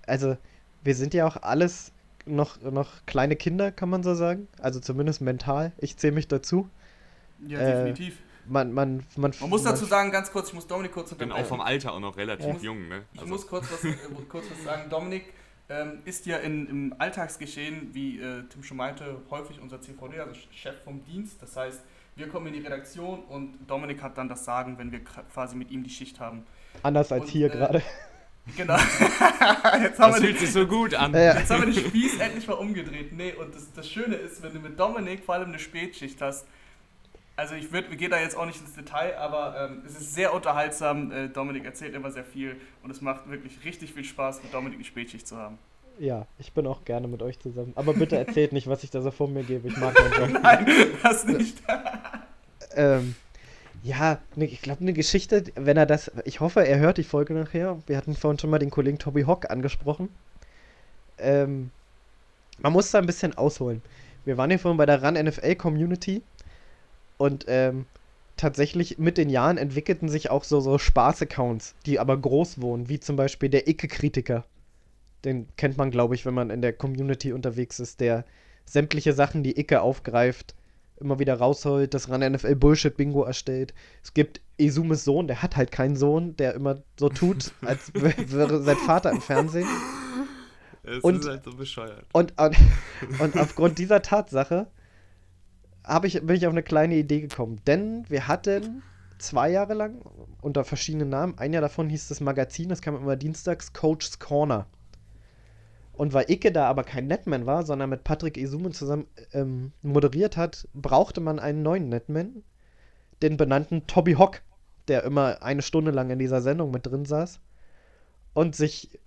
also, wir sind ja auch alles noch, noch kleine Kinder, kann man so sagen. Also zumindest mental. Ich zähle mich dazu. Ja, Äh, definitiv. Man, man, man, Man muss man, dazu sagen, ganz kurz, ich muss Dominik kurz Ich bin auch vom Alter auch noch relativ Ja. jung, ne? Ich muss kurz was, äh, kurz was sagen. Dominik ähm, ist ja in, im Alltagsgeschehen, wie äh, Tim schon meinte, häufig unser CVD, also Chef vom Dienst. Das heißt, wir kommen in die Redaktion und Dominik hat dann das Sagen, wenn wir quasi mit ihm die Schicht haben. anders als und, hier äh, gerade. Genau. jetzt, haben das wir fühlt den, sich so gut an. Ja. jetzt haben wir den Spieß endlich mal umgedreht. Nee, und das, das Schöne ist, wenn du mit Dominik vor allem eine Spätschicht hast, also ich würde, wir gehen da jetzt auch nicht ins Detail, aber ähm, es ist sehr unterhaltsam. Äh, Dominik erzählt immer sehr viel und es macht wirklich richtig viel Spaß, mit Dominik eine Spätschicht zu haben. Ja, ich bin auch gerne mit euch zusammen. Aber bitte erzählt nicht, was ich da so vor mir gebe. Ich mag meinen Job. Nein, das nicht. Ähm, Ja, ne, ich glaube, eine Geschichte, wenn er das, ich hoffe, er hört die Folge nachher. Wir hatten vorhin schon mal den Kollegen Toby Hock angesprochen. Ähm, man muss da ein bisschen ausholen. Wir waren hier vorhin bei der Run NFL Community und ähm, tatsächlich mit den Jahren entwickelten sich auch so, so Spaß-Accounts, die aber groß wurden, wie zum Beispiel der Icke-Kritiker. Den kennt man, glaube ich, wenn man in der Community unterwegs ist, der sämtliche Sachen, die Icke aufgreift, immer wieder rausholt, das Run NFL Bullshit Bingo erstellt. Es gibt Esumes Sohn, der hat halt keinen Sohn, der immer so tut, als wäre sein Vater im Fernsehen. Es Und- ist halt so bescheuert. Und, und, und aufgrund dieser Tatsache hab ich, bin ich auf eine kleine Idee gekommen. Denn wir hatten zwei Jahre lang unter verschiedenen Namen, ein Jahr davon hieß das Magazin, das kam immer dienstags, Coach's Corner. Und weil Icke da aber kein Netman war, sondern mit Patrick Esumen zusammen ähm, moderiert hat, brauchte man einen neuen Netman, den benannten Toby Hock, der immer eine Stunde lang in dieser Sendung mit drin saß und sich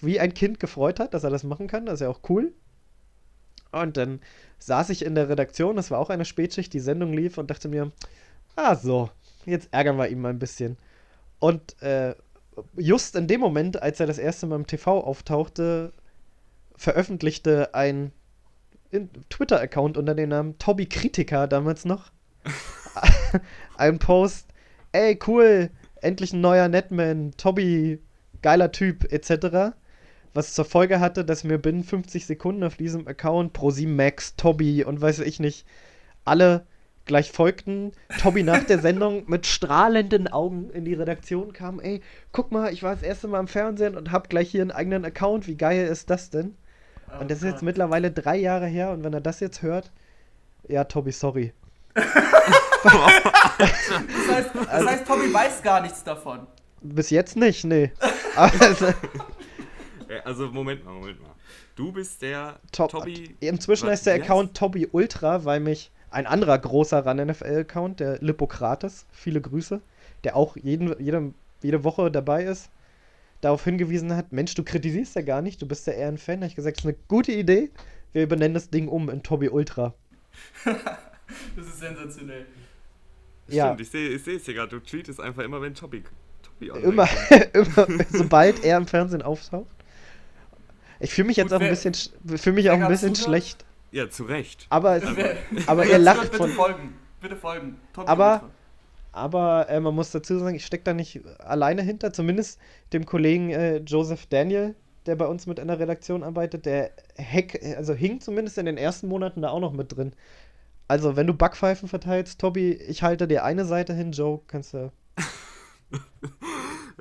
wie ein Kind gefreut hat, dass er das machen kann. Das ist ja auch cool. Und dann saß ich in der Redaktion, das war auch eine Spätschicht, die Sendung lief und dachte mir, ah so, jetzt ärgern wir ihn mal ein bisschen. Und äh, just in dem Moment, als er das erste Mal im TV auftauchte, veröffentlichte ein in- Twitter-Account unter dem Namen Toby Kritiker damals noch ein Post, ey cool, endlich ein neuer Netman, Toby, geiler Typ, etc. Was zur Folge hatte, dass mir binnen 50 Sekunden auf diesem Account ProSieben Max, Toby und weiß ich nicht, alle gleich folgten. Toby nach der Sendung mit strahlenden Augen in die Redaktion kam, ey, guck mal, ich war das erste Mal im Fernsehen und hab gleich hier einen eigenen Account, wie geil ist das denn? Und das ist jetzt mittlerweile drei Jahre her und wenn er das jetzt hört, ja, Toby, sorry. Das heißt, das heißt, Tommy weiß gar nichts davon. Bis jetzt nicht, nee. Aber Äh, Also, Moment mal, Moment mal. Du bist der Top, Tobi. Inzwischen heißt der Account Tobi Ultra, weil mich ein anderer großer Run-NFL-Account, der Lippokrates, viele Grüße, der auch jeden, jede, jede Woche dabei ist, darauf hingewiesen hat, Mensch, du kritisierst ja gar nicht, du bist ja eher ein Fan. Da hab ich gesagt, das ist eine gute Idee, wir benennen das Ding um in Tobi Ultra. Das ist sensationell. Ja. Stimmt, ich sehe ich sehe es hier gerade. Du tweetest einfach immer, wenn Tobi. Tobi online Immer, immer, sobald er im Fernsehen auftaucht. Ich fühle mich jetzt Gut, auch ein bisschen, sch- fühl mich auch ein bisschen zuhört? schlecht. Ja, zu Recht. Aber, es, Wer- aber wer ihr jetzt lacht bitte von, folgen. Bitte folgen. Tommy Aber-. Aber äh, man muss dazu sagen, ich stecke da nicht alleine hinter. Zumindest dem Kollegen äh, Joseph Daniel, der bei uns mit in der Redaktion arbeitet, der Heck, also hing zumindest in den ersten Monaten da auch noch mit drin. Also, wenn du Backpfeifen verteilst, Tobi, ich halte dir eine Seite hin, Joe, kannst du.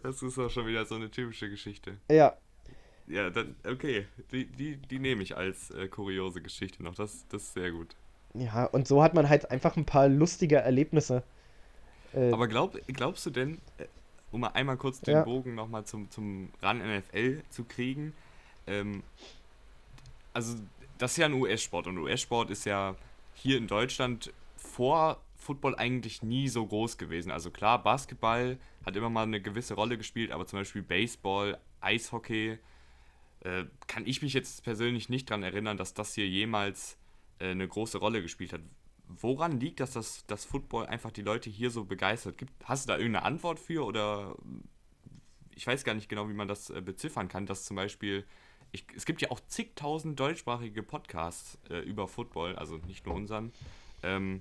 Das ist auch schon wieder so eine typische Geschichte. Ja, Ja, dann, okay. Die, die, die nehme ich als äh, kuriose Geschichte noch. Das, das ist sehr gut. ja, und so hat man halt einfach ein paar lustige Erlebnisse. Äh, Aber glaub, glaubst du denn, äh, um mal einmal kurz den Ja. Bogen nochmal zum, zum Run NFL zu kriegen, ähm, also das ist ja ein US-Sport und US-Sport ist ja hier in Deutschland vor Football eigentlich nie so groß gewesen. Also klar, Basketball hat immer mal eine gewisse Rolle gespielt, aber zum Beispiel Baseball, Eishockey, äh, kann ich mich jetzt persönlich nicht dran erinnern, dass das hier jemals äh, eine große Rolle gespielt hat. Woran liegt das, dass das Football einfach die Leute hier so begeistert? Gibt, hast du da irgendeine Antwort für oder ich weiß gar nicht genau, wie man das äh, beziffern kann, dass zum Beispiel ich, es gibt ja auch zigtausend deutschsprachige Podcasts äh, über Football, also nicht nur unseren. Ähm,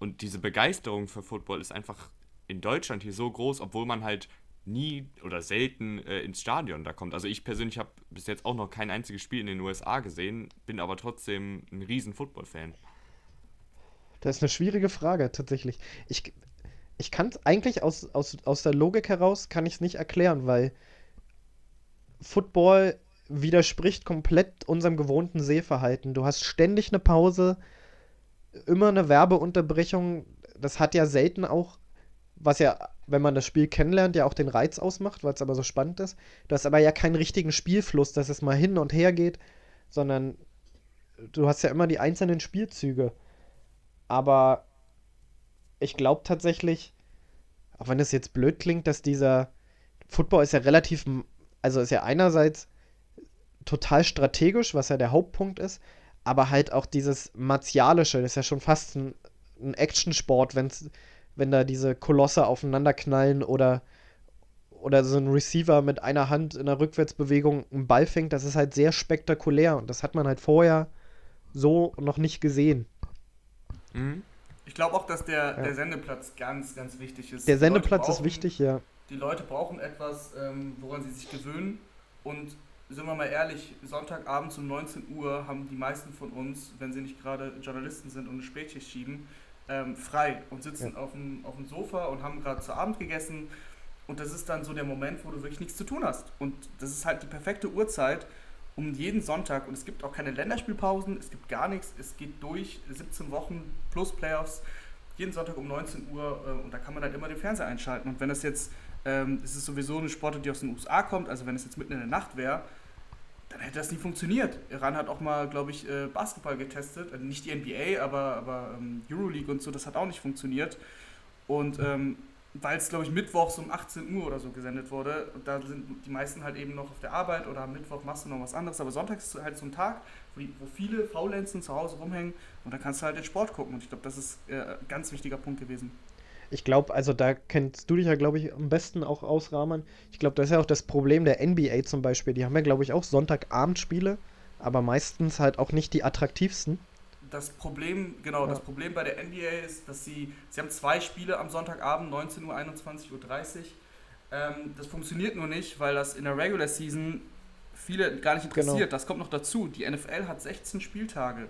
und diese Begeisterung für Football ist einfach in Deutschland hier so groß, obwohl man halt nie oder selten äh, ins Stadion da kommt. Also ich persönlich habe bis jetzt auch noch kein einziges Spiel in den USA gesehen, bin aber trotzdem ein riesen Football-Fan. Das ist eine schwierige Frage, tatsächlich. Ich, ich kann es eigentlich aus, aus, aus der Logik heraus, kann ich es nicht erklären, weil Football widerspricht komplett unserem gewohnten Sehverhalten. Du hast ständig eine Pause, immer eine Werbeunterbrechung. Das hat ja selten auch, was ja, wenn man das Spiel kennenlernt, ja auch den Reiz ausmacht, weil es aber so spannend ist. Du hast aber ja keinen richtigen Spielfluss, dass es mal hin und her geht, sondern du hast ja immer die einzelnen Spielzüge. Aber ich glaube tatsächlich, auch wenn es jetzt blöd klingt, dass dieser Football ist ja relativ, also ist ja einerseits total strategisch, was ja der Hauptpunkt ist, aber halt auch dieses martialische, das ist ja schon fast ein, ein Actionsport, wenn es wenn da diese Kolosse aufeinanderknallen oder, oder so ein Receiver mit einer Hand in der Rückwärtsbewegung einen Ball fängt, das ist halt sehr spektakulär und das hat man halt vorher so noch nicht gesehen. Mhm. Ich glaube auch, dass der, ja. der Sendeplatz ganz, ganz wichtig ist. Der Sendeplatz brauchen, ist wichtig, ja. Die Leute brauchen etwas, ähm, woran sie sich gewöhnen. Und sind wir mal ehrlich, Sonntagabend um 19 Uhr haben die meisten von uns, wenn sie nicht gerade Journalisten sind und eine Spätschicht schieben, ähm, frei und sitzen ja. auf, dem, auf dem Sofa und haben gerade zu Abend gegessen. Und das ist dann so der Moment, wo du wirklich nichts zu tun hast. Und das ist halt die perfekte Uhrzeit, um jeden Sonntag, und es gibt auch keine Länderspielpausen, es gibt gar nichts, es geht durch 17 Wochen plus Playoffs, jeden Sonntag um 19 Uhr äh, und da kann man dann immer den Fernseher einschalten. Und wenn das jetzt, ähm, es ist sowieso eine Sportart, die aus den USA kommt, also wenn es jetzt mitten in der Nacht wäre, dann hätte das nie funktioniert. Iran hat auch mal, glaube ich, äh, Basketball getestet, also nicht die NBA, aber, aber ähm, Euroleague und so, das hat auch nicht funktioniert. Und ähm, weil es, glaube ich, mittwochs um 18 Uhr oder so gesendet wurde. Da sind die meisten halt eben noch auf der Arbeit oder am Mittwoch machst du noch was anderes. Aber Sonntag ist halt so ein Tag, wo, wo viele Faulenzen zu Hause rumhängen und da kannst du halt den Sport gucken. Und ich glaube, das ist äh, ein ganz wichtiger Punkt gewesen. Ich glaube, also da kennst du dich ja, glaube ich, am besten auch aus, Rahman. Ich glaube, das ist ja auch das Problem der NBA zum Beispiel. Die haben ja, glaube ich, auch Sonntagabendspiele, aber meistens halt auch nicht die attraktivsten das Problem, genau, ja. das Problem bei der NBA ist, dass sie, sie haben zwei Spiele am Sonntagabend, 19 Uhr, 21.30 Uhr. Ähm, das funktioniert nur nicht, weil das in der Regular Season viele gar nicht interessiert. Genau. Das kommt noch dazu. Die NFL hat 16 Spieltage.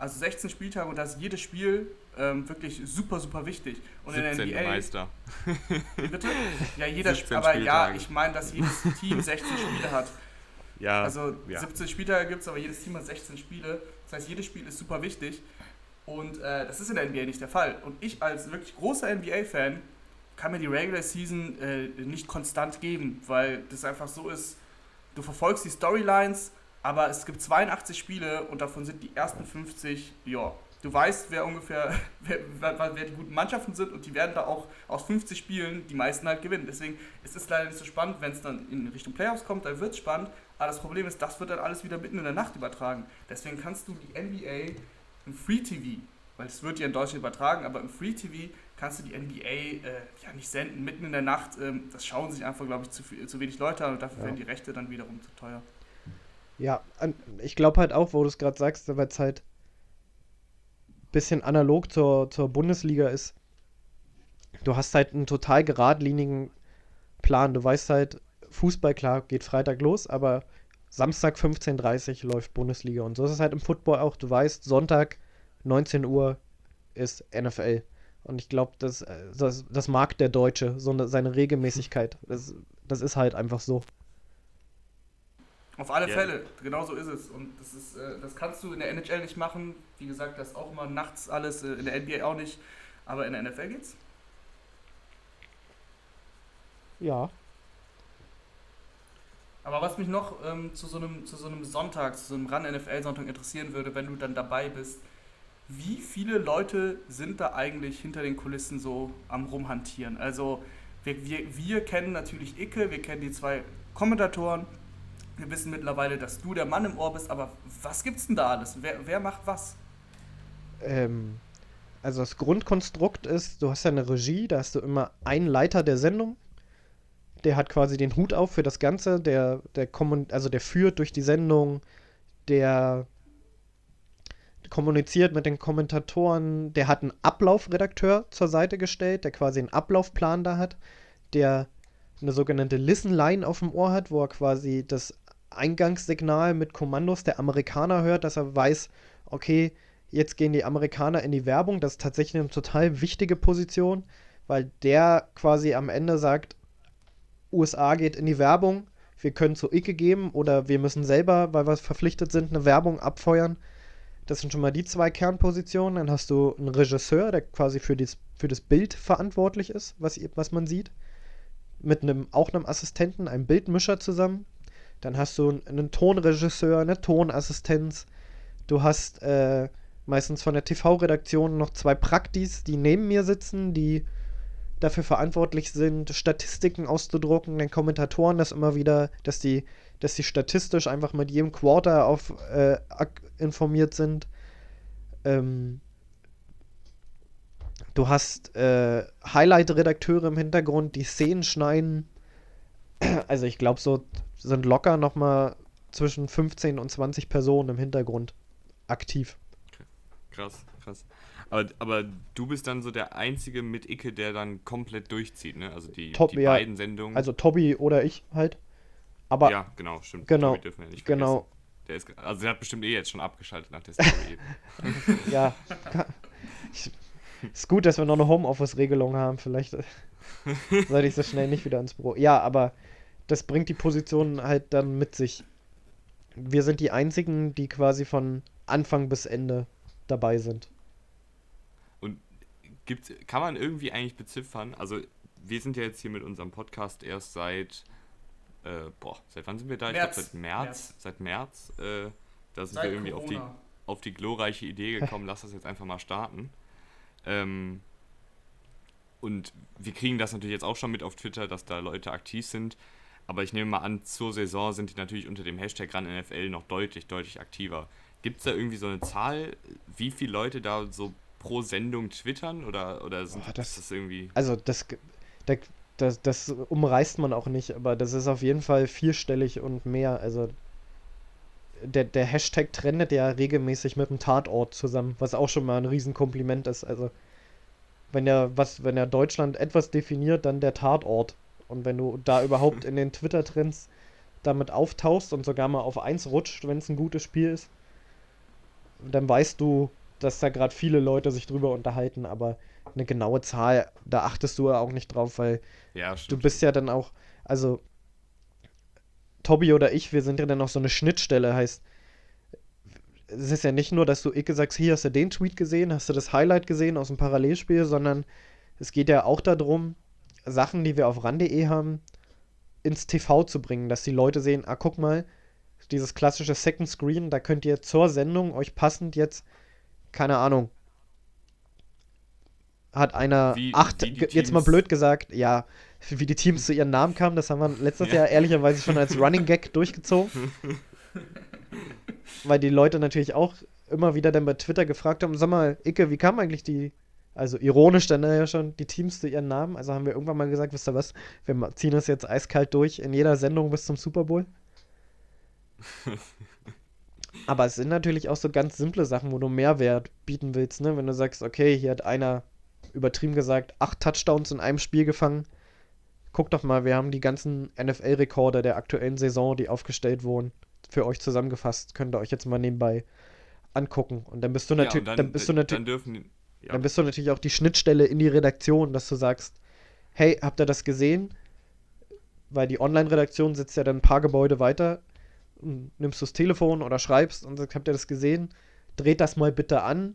Also 16 Spieltage und da ist jedes Spiel ähm, wirklich super, super wichtig. Und 17 in der NBA. Meister. Bitte? Ja, jeder Spiel. Aber Spieltage. ja, ich meine, dass jedes Team 16 Spiele hat. Ja, also ja. 17 Spieltage gibt es, aber jedes Team hat 16 Spiele. Das heißt, jedes Spiel ist super wichtig. Und äh, das ist in der NBA nicht der Fall. Und ich als wirklich großer NBA-Fan kann mir die Regular Season äh, nicht konstant geben, weil das einfach so ist, du verfolgst die Storylines, aber es gibt 82 Spiele und davon sind die ersten 50, ja, du weißt, wer ungefähr, wer, wer, wer, die guten Mannschaften sind und die werden da auch aus 50 Spielen die meisten halt gewinnen. Deswegen ist es leider nicht so spannend, wenn es dann in Richtung Playoffs kommt, dann wird es spannend, aber das Problem ist, das wird dann alles wieder mitten in der Nacht übertragen. Deswegen kannst du die NBA im Free TV, weil es wird ja in Deutschland übertragen, aber im Free TV kannst du die NBA äh, ja nicht senden, mitten in der Nacht. Ähm, das schauen sich einfach, glaube ich, zu, viel, zu wenig Leute an und dafür ja. werden die Rechte dann wiederum zu teuer. Ja, ich glaube halt auch, wo du es gerade sagst, weil es halt ein bisschen analog zur, zur Bundesliga ist. Du hast halt einen total geradlinigen Plan. Du weißt halt, Fußball, klar, geht Freitag los, aber Samstag 15.30 Uhr läuft Bundesliga und so ist es halt im Football auch. Du weißt, Sonntag 19 Uhr ist NFL. Und ich glaube, das, äh, das, das mag der Deutsche, so seine Regelmäßigkeit. Das, das ist halt einfach so. Auf alle yeah. Fälle, genau so ist es. Und das, ist, äh, das kannst du in der NHL nicht machen. Wie gesagt, das auch immer nachts alles, äh, in der NBA auch nicht. Aber in der NFL geht's. Ja, aber was mich noch ähm, zu, so einem, zu so einem Sonntag, zu so einem Run-NFL-Sonntag interessieren würde, wenn du dann dabei bist, wie viele Leute sind da eigentlich hinter den Kulissen so am Rumhantieren? Also wir, wir, wir kennen natürlich Icke, wir kennen die zwei Kommentatoren, wir wissen mittlerweile, dass du der Mann im Ohr bist, aber was gibt's denn da alles? Wer, wer macht was? Ähm, also das Grundkonstrukt ist, du hast ja eine Regie, da hast du immer einen Leiter der Sendung, der hat quasi den Hut auf für das Ganze, der, der also der führt durch die Sendung, der kommuniziert mit den Kommentatoren, der hat einen Ablaufredakteur zur Seite gestellt, der quasi einen Ablaufplan da hat, der eine sogenannte Listen Line auf dem Ohr hat, wo er quasi das Eingangssignal mit Kommandos der Amerikaner hört, dass er weiß, okay, jetzt gehen die Amerikaner in die Werbung, das ist tatsächlich eine total wichtige Position, weil der quasi am Ende sagt, USA geht in die Werbung, wir können zu Icke geben oder wir müssen selber, weil wir verpflichtet sind, eine Werbung abfeuern. Das sind schon mal die zwei Kernpositionen. Dann hast du einen Regisseur, der quasi für, dies, für das Bild verantwortlich ist, was, was man sieht. Mit einem, auch einem Assistenten, einem Bildmischer zusammen. Dann hast du einen Tonregisseur, eine Tonassistenz. Du hast äh, meistens von der TV-Redaktion noch zwei Praktis, die neben mir sitzen, die dafür verantwortlich sind, Statistiken auszudrucken, den Kommentatoren das immer wieder, dass die, dass die statistisch einfach mit jedem Quarter auf äh, informiert sind. Ähm, Du hast äh, Highlight-Redakteure im Hintergrund, die Szenen schneiden. Also ich glaube, so sind locker nochmal zwischen 15 und 20 Personen im Hintergrund aktiv. Krass, krass. Aber, aber du bist dann so der Einzige mit Icke, der dann komplett durchzieht, ne? Also die, Top, die ja. beiden Sendungen. Also Tobi oder ich halt. Aber ja, genau, stimmt. Genau, Tobi dürfen wir nicht genau. vergessen. Der ist, also der hat bestimmt eh jetzt schon abgeschaltet nach der Story ja. Ich, ist gut, dass wir noch eine Homeoffice-Regelung haben. Vielleicht sollte ich so schnell nicht wieder ins Büro. Ja, aber das bringt die Position halt dann mit sich. Wir sind die einzigen, die quasi von Anfang bis Ende dabei sind. Gibt's, kann man irgendwie eigentlich beziffern? Also, wir sind ja jetzt hier mit unserem Podcast erst seit. Äh, boah, seit wann sind wir da? März. Ich glaube, seit März. März. Seit März. Äh, da sind Seit wir irgendwie auf die, auf die glorreiche Idee gekommen, lass das jetzt einfach mal starten. Ähm, und wir kriegen das natürlich jetzt auch schon mit auf Twitter, dass da Leute aktiv sind. Aber ich nehme mal an, zur Saison sind die natürlich unter dem Hashtag RanNFL noch deutlich, deutlich aktiver. Gibt es da irgendwie so eine Zahl, wie viele Leute da so pro Sendung twittern? Oder, oder sind Boah, das- ist das irgendwie. Also das, das, das, das umreißt man auch nicht, aber das ist auf jeden Fall vierstellig und mehr. Also der, der Hashtag trendet ja regelmäßig mit dem Tatort zusammen, was auch schon mal ein Riesenkompliment ist. Also wenn er was, wenn er Deutschland etwas definiert, dann der Tatort. Und wenn du da überhaupt in den Twitter-Trends damit auftauchst und sogar mal auf 1 rutscht, wenn es ein gutes Spiel ist, dann weißt du, dass da gerade viele Leute sich drüber unterhalten, aber eine genaue Zahl, da achtest du ja auch nicht drauf, weil Ja, du bist ja dann auch, also Tobi oder ich, wir sind ja dann auch so eine Schnittstelle, heißt, es ist ja nicht nur, dass du Icke sagst, hier hast du den Tweet gesehen, hast du das Highlight gesehen aus dem Parallelspiel, sondern es geht ja auch darum, Sachen, die wir auf ran.de haben, ins TV zu bringen, dass die Leute sehen, ah, guck mal, dieses klassische Second Screen, da könnt ihr zur Sendung euch passend jetzt, keine Ahnung, hat einer Wie- acht, wie jetzt mal blöd gesagt, ja, wie die Teams zu ihren Namen kamen, das haben wir letztes Ja. Jahr ehrlicherweise schon als Running Gag durchgezogen. Weil die Leute natürlich auch immer wieder dann bei Twitter gefragt haben, sag mal, Icke, wie kamen eigentlich die, also ironisch dann ja schon, die Teams zu ihren Namen? Also haben wir irgendwann mal gesagt, wisst ihr was, wir ziehen das jetzt eiskalt durch in jeder Sendung bis zum Super Bowl. Aber es sind natürlich auch so ganz simple Sachen, wo du Mehrwert bieten willst, ne? Wenn du sagst, okay, hier hat einer übertrieben gesagt acht Touchdowns in einem Spiel gefangen. Guck doch mal, wir haben die ganzen NFL-Rekorde der aktuellen Saison, die aufgestellt wurden, für euch zusammengefasst. Könnt ihr euch jetzt mal nebenbei angucken. Und dann bist du Ja, natürlich, und dann, bist du natürlich, dann dürfen die- ja. dann bist du natürlich auch die Schnittstelle in die Redaktion, dass du sagst, hey, habt ihr das gesehen? Weil die Online-Redaktion sitzt ja dann ein paar Gebäude weiter. Und Nimmst du das Telefon oder schreibst und sagst, habt ihr das gesehen? Dreht das mal bitte an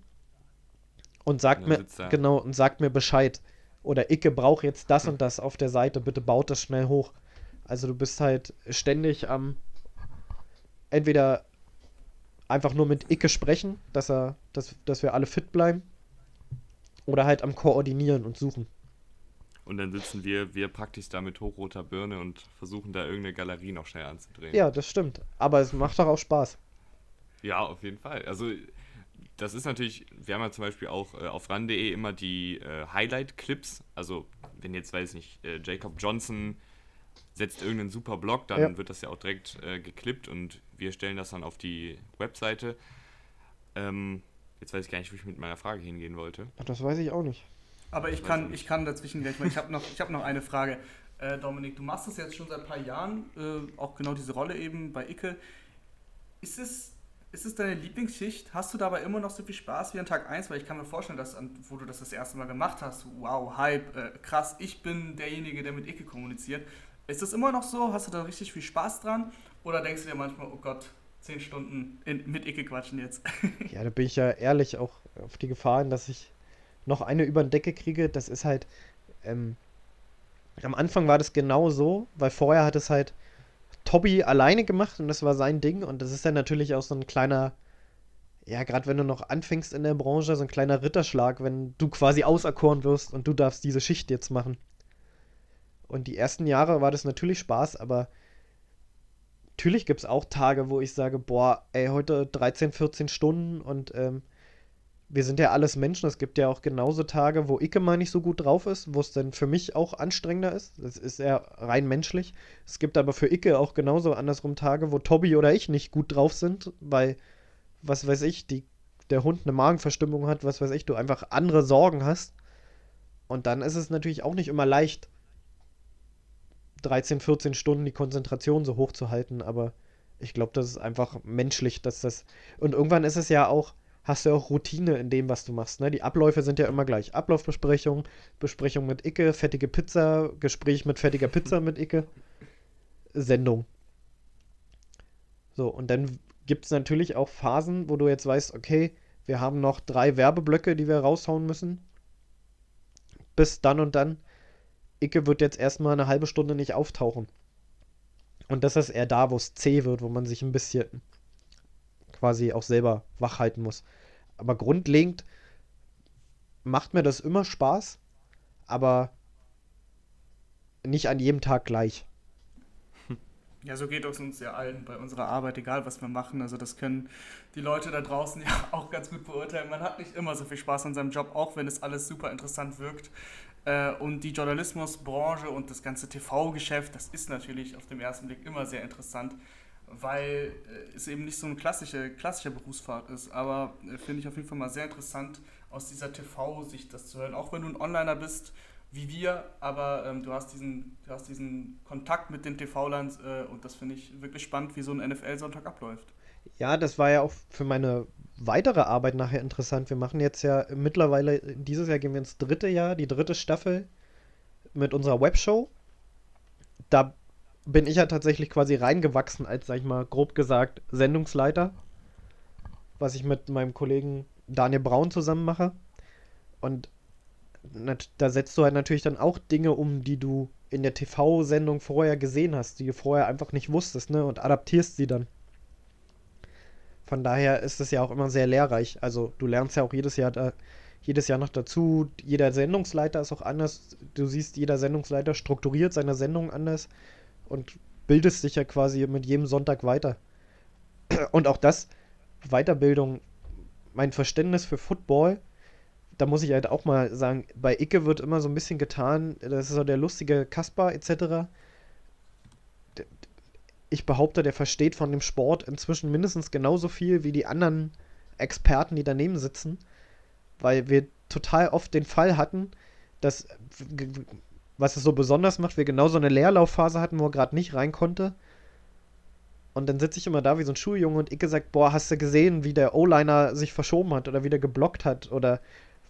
und sagt Und mir, genau, und sagt mir Bescheid. Oder Icke braucht jetzt das und das auf der Seite, bitte baut das schnell hoch. Also du bist halt ständig am entweder einfach nur mit Icke sprechen, dass er, dass, dass wir alle fit bleiben, oder halt am Koordinieren und Suchen. Und dann sitzen wir, wir praktisch da mit hochroter Birne und versuchen da irgendeine Galerie noch schnell anzudrehen. Ja, das stimmt. Aber es macht doch auch Spaß. Ja, auf jeden Fall. Also das ist natürlich, wir haben ja zum Beispiel auch äh, auf ran.de immer die äh, Highlight-Clips. Also wenn jetzt, weiß nicht, äh, Jacob Johnson setzt irgendeinen super Blog, dann Ja. wird das ja auch direkt äh, geklippt und wir stellen das dann auf die Webseite. Ähm, jetzt weiß ich gar nicht, wo ich mit meiner Frage hingehen wollte. Ach, Das weiß ich auch nicht. Aber ich kann, ich ich kann dazwischen gleich mal. Ich habe noch, ich hab noch eine Frage. Äh, Dominik, du machst das jetzt schon seit ein paar Jahren, äh, auch genau diese Rolle eben bei Icke. Ist es, ist es deine Lieblingsschicht? Hast du dabei immer noch so viel Spaß wie an Tag 1? Weil ich kann mir vorstellen, dass an, wo du das das erste Mal gemacht hast, wow, Hype, äh, krass, ich bin derjenige, der mit Icke kommuniziert. Ist das immer noch so? Hast du da richtig viel Spaß dran? Oder denkst du dir manchmal, oh Gott, 10 Stunden in, mit Icke quatschen jetzt? Ja, da bin ich ja ehrlich auch auf die Gefahren, dass ich noch eine über den Decke kriege. Das ist halt, ähm, am Anfang war das genau so, weil vorher hat es halt Tobi alleine gemacht und das war sein Ding und das ist dann natürlich auch so ein kleiner, ja, gerade wenn du noch anfängst in der Branche, so ein kleiner Ritterschlag, wenn du quasi auserkoren wirst und du darfst diese Schicht jetzt machen. Und die ersten Jahre war das natürlich Spaß, aber natürlich gibt es auch Tage, wo ich sage, boah, ey, heute 13, 14 Stunden und ähm, wir sind ja alles Menschen. Es gibt ja auch genauso Tage, wo Icke mal nicht so gut drauf ist, wo es dann für mich auch anstrengender ist. Das ist eher rein menschlich. Es gibt aber für Icke auch genauso andersrum Tage, wo Tobi oder ich nicht gut drauf sind, weil, was weiß ich, die, der Hund eine Magenverstimmung hat, was weiß ich, du einfach andere Sorgen hast. Und dann ist es natürlich auch nicht immer leicht, 13, 14 Stunden die Konzentration so hoch zu halten, aber ich glaube, das ist einfach menschlich, dass das. Und irgendwann ist es ja auch hast du auch Routine in dem, was du machst. Ne? Die Abläufe sind ja immer gleich. Ablaufbesprechung, Besprechung mit Icke, fettige Pizza, Gespräch mit fettiger Pizza mit Icke, Sendung. So, und dann gibt es natürlich auch Phasen, wo du jetzt weißt, okay, wir haben noch drei Werbeblöcke, die wir raushauen müssen. Bis dann und dann. Icke wird jetzt erstmal eine halbe Stunde nicht auftauchen. Und das ist eher da, wo es zäh wird, wo man sich ein bisschen quasi auch selber wach halten muss. Aber grundlegend macht mir das immer Spaß, aber nicht an jedem Tag gleich. Ja, so geht es uns ja allen bei unserer Arbeit, egal was wir machen. Also das können die Leute da draußen ja auch ganz gut beurteilen. Man hat nicht immer so viel Spaß an seinem Job, auch wenn es alles super interessant wirkt. Äh, und die Journalismusbranche und das ganze TV-Geschäft, das ist natürlich auf den ersten Blick immer sehr interessant weil äh, es eben nicht so eine klassische, klassische Berufsfahrt ist. Aber äh, finde ich auf jeden Fall mal sehr interessant, aus dieser TV-Sicht das zu hören. Auch wenn du ein Onliner bist, wie wir, aber ähm, du, hast diesen, du hast diesen Kontakt mit den TV-Lands äh, und das finde ich wirklich spannend, wie so ein NFL-Sonntag abläuft. Ja, das war ja auch für meine weitere Arbeit nachher interessant. Wir machen jetzt ja mittlerweile, dieses Jahr gehen wir ins dritte Jahr, die dritte Staffel mit unserer Webshow. Da bin ich ja tatsächlich quasi reingewachsen als, sag ich mal, grob gesagt, Sendungsleiter, was ich mit meinem Kollegen Daniel Braun zusammen mache. Und da setzt du halt natürlich dann auch Dinge um, die du in der TV-Sendung vorher gesehen hast, die du vorher einfach nicht wusstest, ne? Und adaptierst sie dann. Von daher ist es ja auch immer sehr lehrreich. Also du lernst ja auch jedes Jahr da, jedes Jahr noch dazu. Jeder Sendungsleiter ist auch anders. Du siehst, jeder Sendungsleiter strukturiert seine Sendung anders und bildest dich ja quasi mit jedem Sonntag weiter. Und auch das, Weiterbildung, mein Verständnis für Football, da muss ich halt auch mal sagen, bei Icke wird immer so ein bisschen getan, das ist so der lustige Kasper etc. Ich behaupte, der versteht von dem Sport inzwischen mindestens genauso viel wie die anderen Experten, die daneben sitzen, weil wir total oft den Fall hatten, dass was es so besonders macht, wir genau so eine Leerlaufphase hatten, wo er gerade nicht rein konnte. Und dann sitze ich immer da wie so ein Schuljunge und Icke sagt, boah, hast du gesehen, wie der O-Liner sich verschoben hat oder wie der geblockt hat oder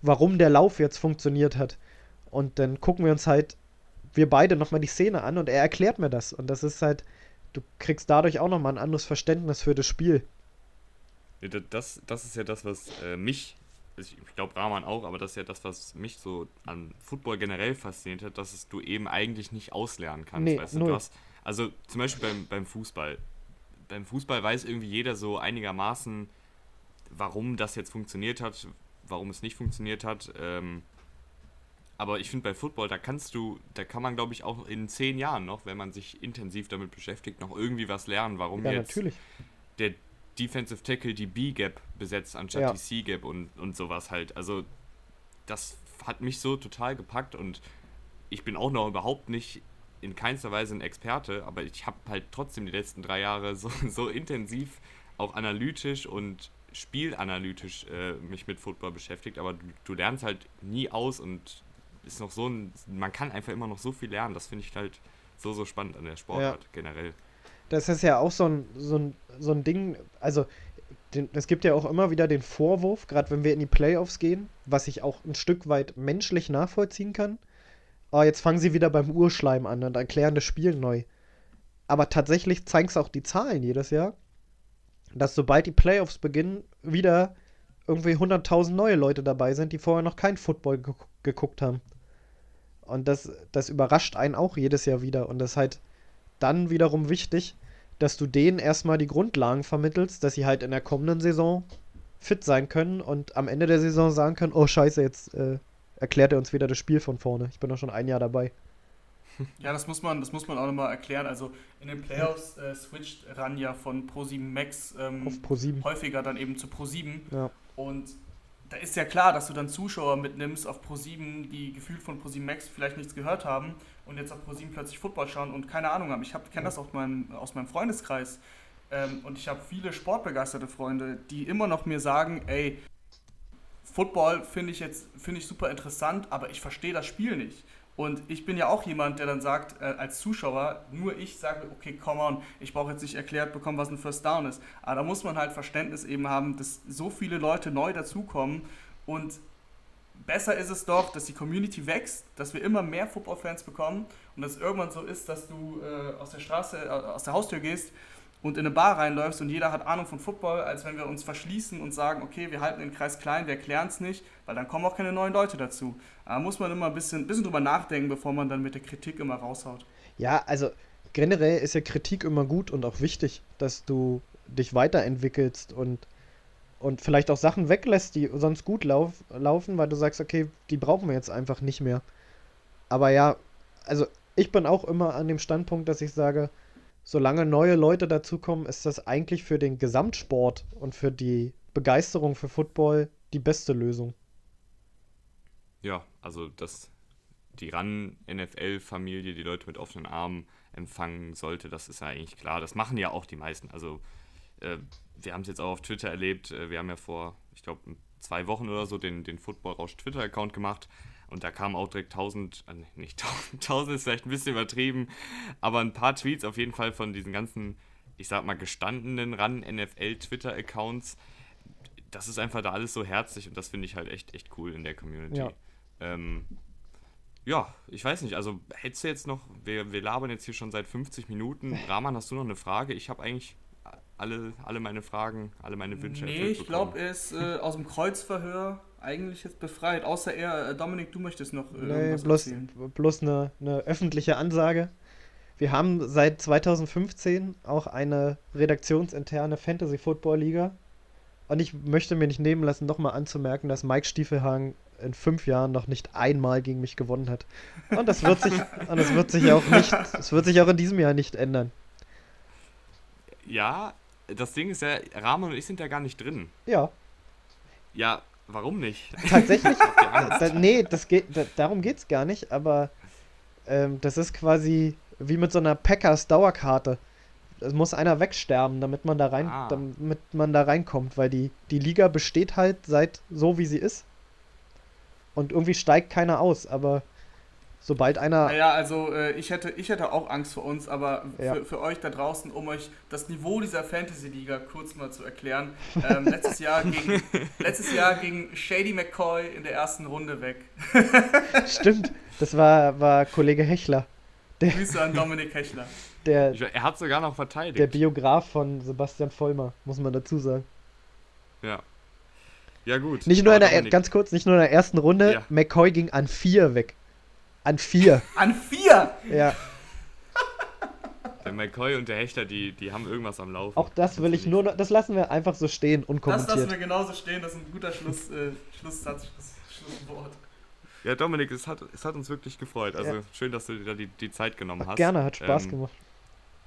warum der Lauf jetzt funktioniert hat. Und dann gucken wir uns halt, wir beide nochmal die Szene an und er erklärt mir das. Und das ist halt, du kriegst dadurch auch nochmal ein anderes Verständnis für das Spiel. Das, das ist ja das, was äh, mich ich glaube Rahman auch, aber das ist ja das, was mich so an Football generell fasziniert hat, dass es du eben eigentlich nicht auslernen kannst. Nee, weißt du? du hast, also zum Beispiel beim, beim Fußball. Beim Fußball weiß irgendwie jeder so einigermaßen, warum das jetzt funktioniert hat, warum es nicht funktioniert hat. Ähm, aber ich finde bei Football, da kannst du, da kann man glaube ich auch in zehn Jahren noch, wenn man sich intensiv damit beschäftigt, noch irgendwie was lernen, warum ja, jetzt natürlich. der Defensive Tackle die B-Gap besetzt anstatt ja. die C-Gap und, und sowas halt. Also das hat mich so total gepackt und ich bin auch noch überhaupt nicht in keinster Weise ein Experte, aber ich habe halt trotzdem die letzten drei Jahre so, so intensiv auch analytisch und spielanalytisch äh, mich mit Football beschäftigt, aber du, du, lernst halt nie aus und ist noch so ein, man kann einfach immer noch so viel lernen, das finde ich halt so, so spannend an der Sportart ja. generell das ist ja auch so ein, so ein, so ein Ding, also es gibt ja auch immer wieder den Vorwurf, gerade wenn wir in die Playoffs gehen, was ich auch ein Stück weit menschlich nachvollziehen kann. Oh, jetzt fangen sie wieder beim Urschleim an und erklären das Spiel neu. Aber tatsächlich zeigen es auch die Zahlen jedes Jahr, dass sobald die Playoffs beginnen, wieder irgendwie 100.000 neue Leute dabei sind, die vorher noch kein Football geguckt haben. Und das, das überrascht einen auch jedes Jahr wieder. Und das ist halt dann wiederum wichtig, dass du denen erstmal die Grundlagen vermittelst, dass sie halt in der kommenden Saison fit sein können und am Ende der Saison sagen können, oh scheiße, jetzt äh, erklärt er uns wieder das Spiel von vorne. Ich bin doch schon ein Jahr dabei. Ja, das muss man, das muss man auch nochmal erklären. Also in den Playoffs äh, switcht Ranja von Pro7 Max ähm, Pro7. häufiger dann eben zu Pro7. Ja. Und da ist ja klar, dass du dann Zuschauer mitnimmst auf Pro7, die gefühlt von Pro7 Max vielleicht nichts gehört haben und jetzt auf Pro7 plötzlich Football schauen und keine Ahnung haben. Ich kenne das auch mein, aus meinem Freundeskreis ähm, und ich habe viele sportbegeisterte Freunde, die immer noch mir sagen, ey, Football finde ich jetzt finde ich super interessant, aber ich verstehe das Spiel nicht. Und ich bin ja auch jemand, der dann sagt, äh, als Zuschauer, nur ich sage, okay, come on, ich brauche jetzt nicht erklärt bekommen, was ein First Down ist. Aber da muss man halt Verständnis eben haben, dass so viele Leute neu dazukommen und besser ist es doch, dass die Community wächst, dass wir immer mehr Football-Fans bekommen und dass es irgendwann so ist, dass du äh, aus der Straße, äh, aus der Haustür gehst und in eine Bar reinläufst und jeder hat Ahnung von Football, als wenn wir uns verschließen und sagen, okay, wir halten den Kreis klein, wir erklären es nicht, weil dann kommen auch keine neuen Leute dazu. Da muss man immer ein bisschen, bisschen drüber nachdenken, bevor man dann mit der Kritik immer raushaut. Ja, also generell ist ja Kritik immer gut und auch wichtig, dass du dich weiterentwickelst und, und vielleicht auch Sachen weglässt, die sonst gut lauf, laufen, weil du sagst, okay, die brauchen wir jetzt einfach nicht mehr. Aber ja, also ich bin auch immer an dem Standpunkt, dass ich sage, solange neue Leute dazukommen, ist das eigentlich für den Gesamtsport und für die Begeisterung für Football die beste Lösung. Ja, also dass die RAN-NFL-Familie die Leute mit offenen Armen empfangen sollte, das ist ja eigentlich klar. Das machen ja auch die meisten. Also äh, wir haben es jetzt auch auf Twitter erlebt. Äh, wir haben ja vor, ich glaube, zwei Wochen oder so den, den Football Rausch Twitter-Account gemacht. Und da kamen auch direkt 1000, äh, nicht 1000, 1000 ist vielleicht ein bisschen übertrieben, aber ein paar Tweets auf jeden Fall von diesen ganzen, ich sag mal, gestandenen RAN-NFL-Twitter-Accounts. Das ist einfach da alles so herzlich und das finde ich halt echt, echt cool in der Community. Ja. Ähm, ja, ich weiß nicht, also hättest du jetzt noch, wir, wir labern jetzt hier schon seit 50 Minuten. Rahman, hast du noch eine Frage? Ich habe eigentlich alle, alle meine Fragen, alle meine Wünsche. Nee, ich glaube, er ist äh, aus dem Kreuzverhör eigentlich jetzt befreit. Außer er, äh, Dominik, du möchtest noch äh, nee, bloß, erzählen. bloß eine, eine öffentliche Ansage. Wir haben seit 2015 auch eine redaktionsinterne Fantasy Football Liga. Und ich möchte mir nicht nehmen lassen, nochmal anzumerken, dass Mike Stiefelhagen in fünf Jahren noch nicht einmal gegen mich gewonnen hat. Und das wird sich, und das wird sich auch nicht, es wird sich auch in diesem Jahr nicht ändern. Ja, das Ding ist ja, Rahman und ich sind ja gar nicht drin. Ja. Ja, warum nicht? Tatsächlich? da, nee, das geht, da, darum geht's gar nicht, aber ähm, das ist quasi wie mit so einer Packers Dauerkarte. Es muss einer wegsterben, damit man da rein, ah. damit man da reinkommt, weil die, die Liga besteht halt seit so wie sie ist. Und irgendwie steigt keiner aus, aber sobald einer. Naja, also äh, ich, hätte, ich hätte auch Angst vor uns, aber ja. für, für, euch da draußen, um euch das Niveau dieser Fantasy-Liga kurz mal zu erklären. Ähm, letztes, Jahr gegen, letztes Jahr ging Shady McCoy in der ersten Runde weg. Stimmt, das war, war Kollege Hechler. Der, Grüße an Dominik Hechler. Der, er hat sogar noch verteidigt. Der Biograf von Sebastian Vollmer, muss man dazu sagen. Ja. Ja, gut. Nicht nur in der, ganz kurz, nicht nur in der ersten Runde, ja. McCoy ging an vier weg. An vier. An vier? Ja. Der McCoy und der Hechter, die, die haben irgendwas am Laufen. Auch das will ich nur noch, das lassen wir einfach so stehen, unkommentiert. Das lassen wir genauso stehen, das ist ein guter Schluss, äh, Schlusssatz, Schlusswort. Ja, Dominik, es hat, es hat uns wirklich gefreut. Also ja. schön, dass du dir da die, die Zeit genommen hast. Gerne, hat Spaß ähm, gemacht.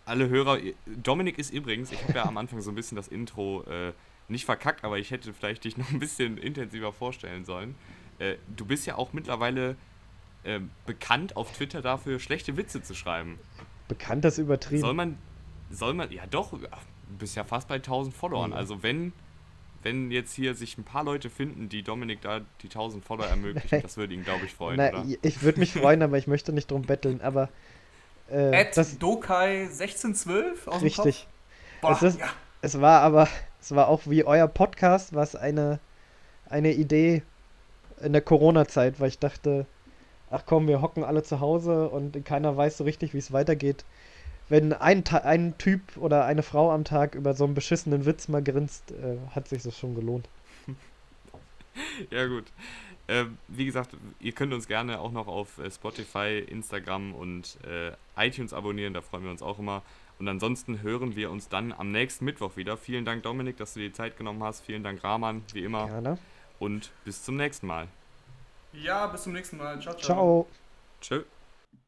Alle Hörer, Dominik ist übrigens, ich habe ja am Anfang so ein bisschen das Intro äh, nicht verkackt, aber ich hätte vielleicht dich noch ein bisschen intensiver vorstellen sollen. Äh, du bist ja auch mittlerweile äh, bekannt auf Twitter dafür, schlechte Witze zu schreiben. Bekannt das übertrieben. Soll man, soll man, ja doch, du bist ja fast bei 1000 Followern. Mhm. Also wenn, wenn jetzt hier sich ein paar Leute finden, die Dominik da die 1000 Follower ermöglichen, das würde ihn, glaube ich, freuen, Na, Ich würde mich freuen, aber ich möchte nicht drum betteln, aber äh, das Dokai 1612 aus Richtig. Boah, es, ist, ja. es war aber, es war auch wie euer Podcast, was eine, eine Idee in der Corona-Zeit, weil ich dachte, ach komm, wir hocken alle zu Hause und keiner weiß so richtig, wie es weitergeht. Wenn ein, ein Typ oder eine Frau am Tag über so einen beschissenen Witz mal grinst, äh, hat sich das schon gelohnt. ja, gut. Äh, wie gesagt, ihr könnt uns gerne auch noch auf äh, Spotify, Instagram und äh, iTunes abonnieren, da freuen wir uns auch immer. Und ansonsten hören wir uns dann am nächsten Mittwoch wieder. Vielen Dank, Dominik, dass du dir die Zeit genommen hast. Vielen Dank, Rahman, wie immer. Gerne. Und bis zum nächsten Mal. Ja, bis zum nächsten Mal. Ciao, ciao. Ciao. Tschö.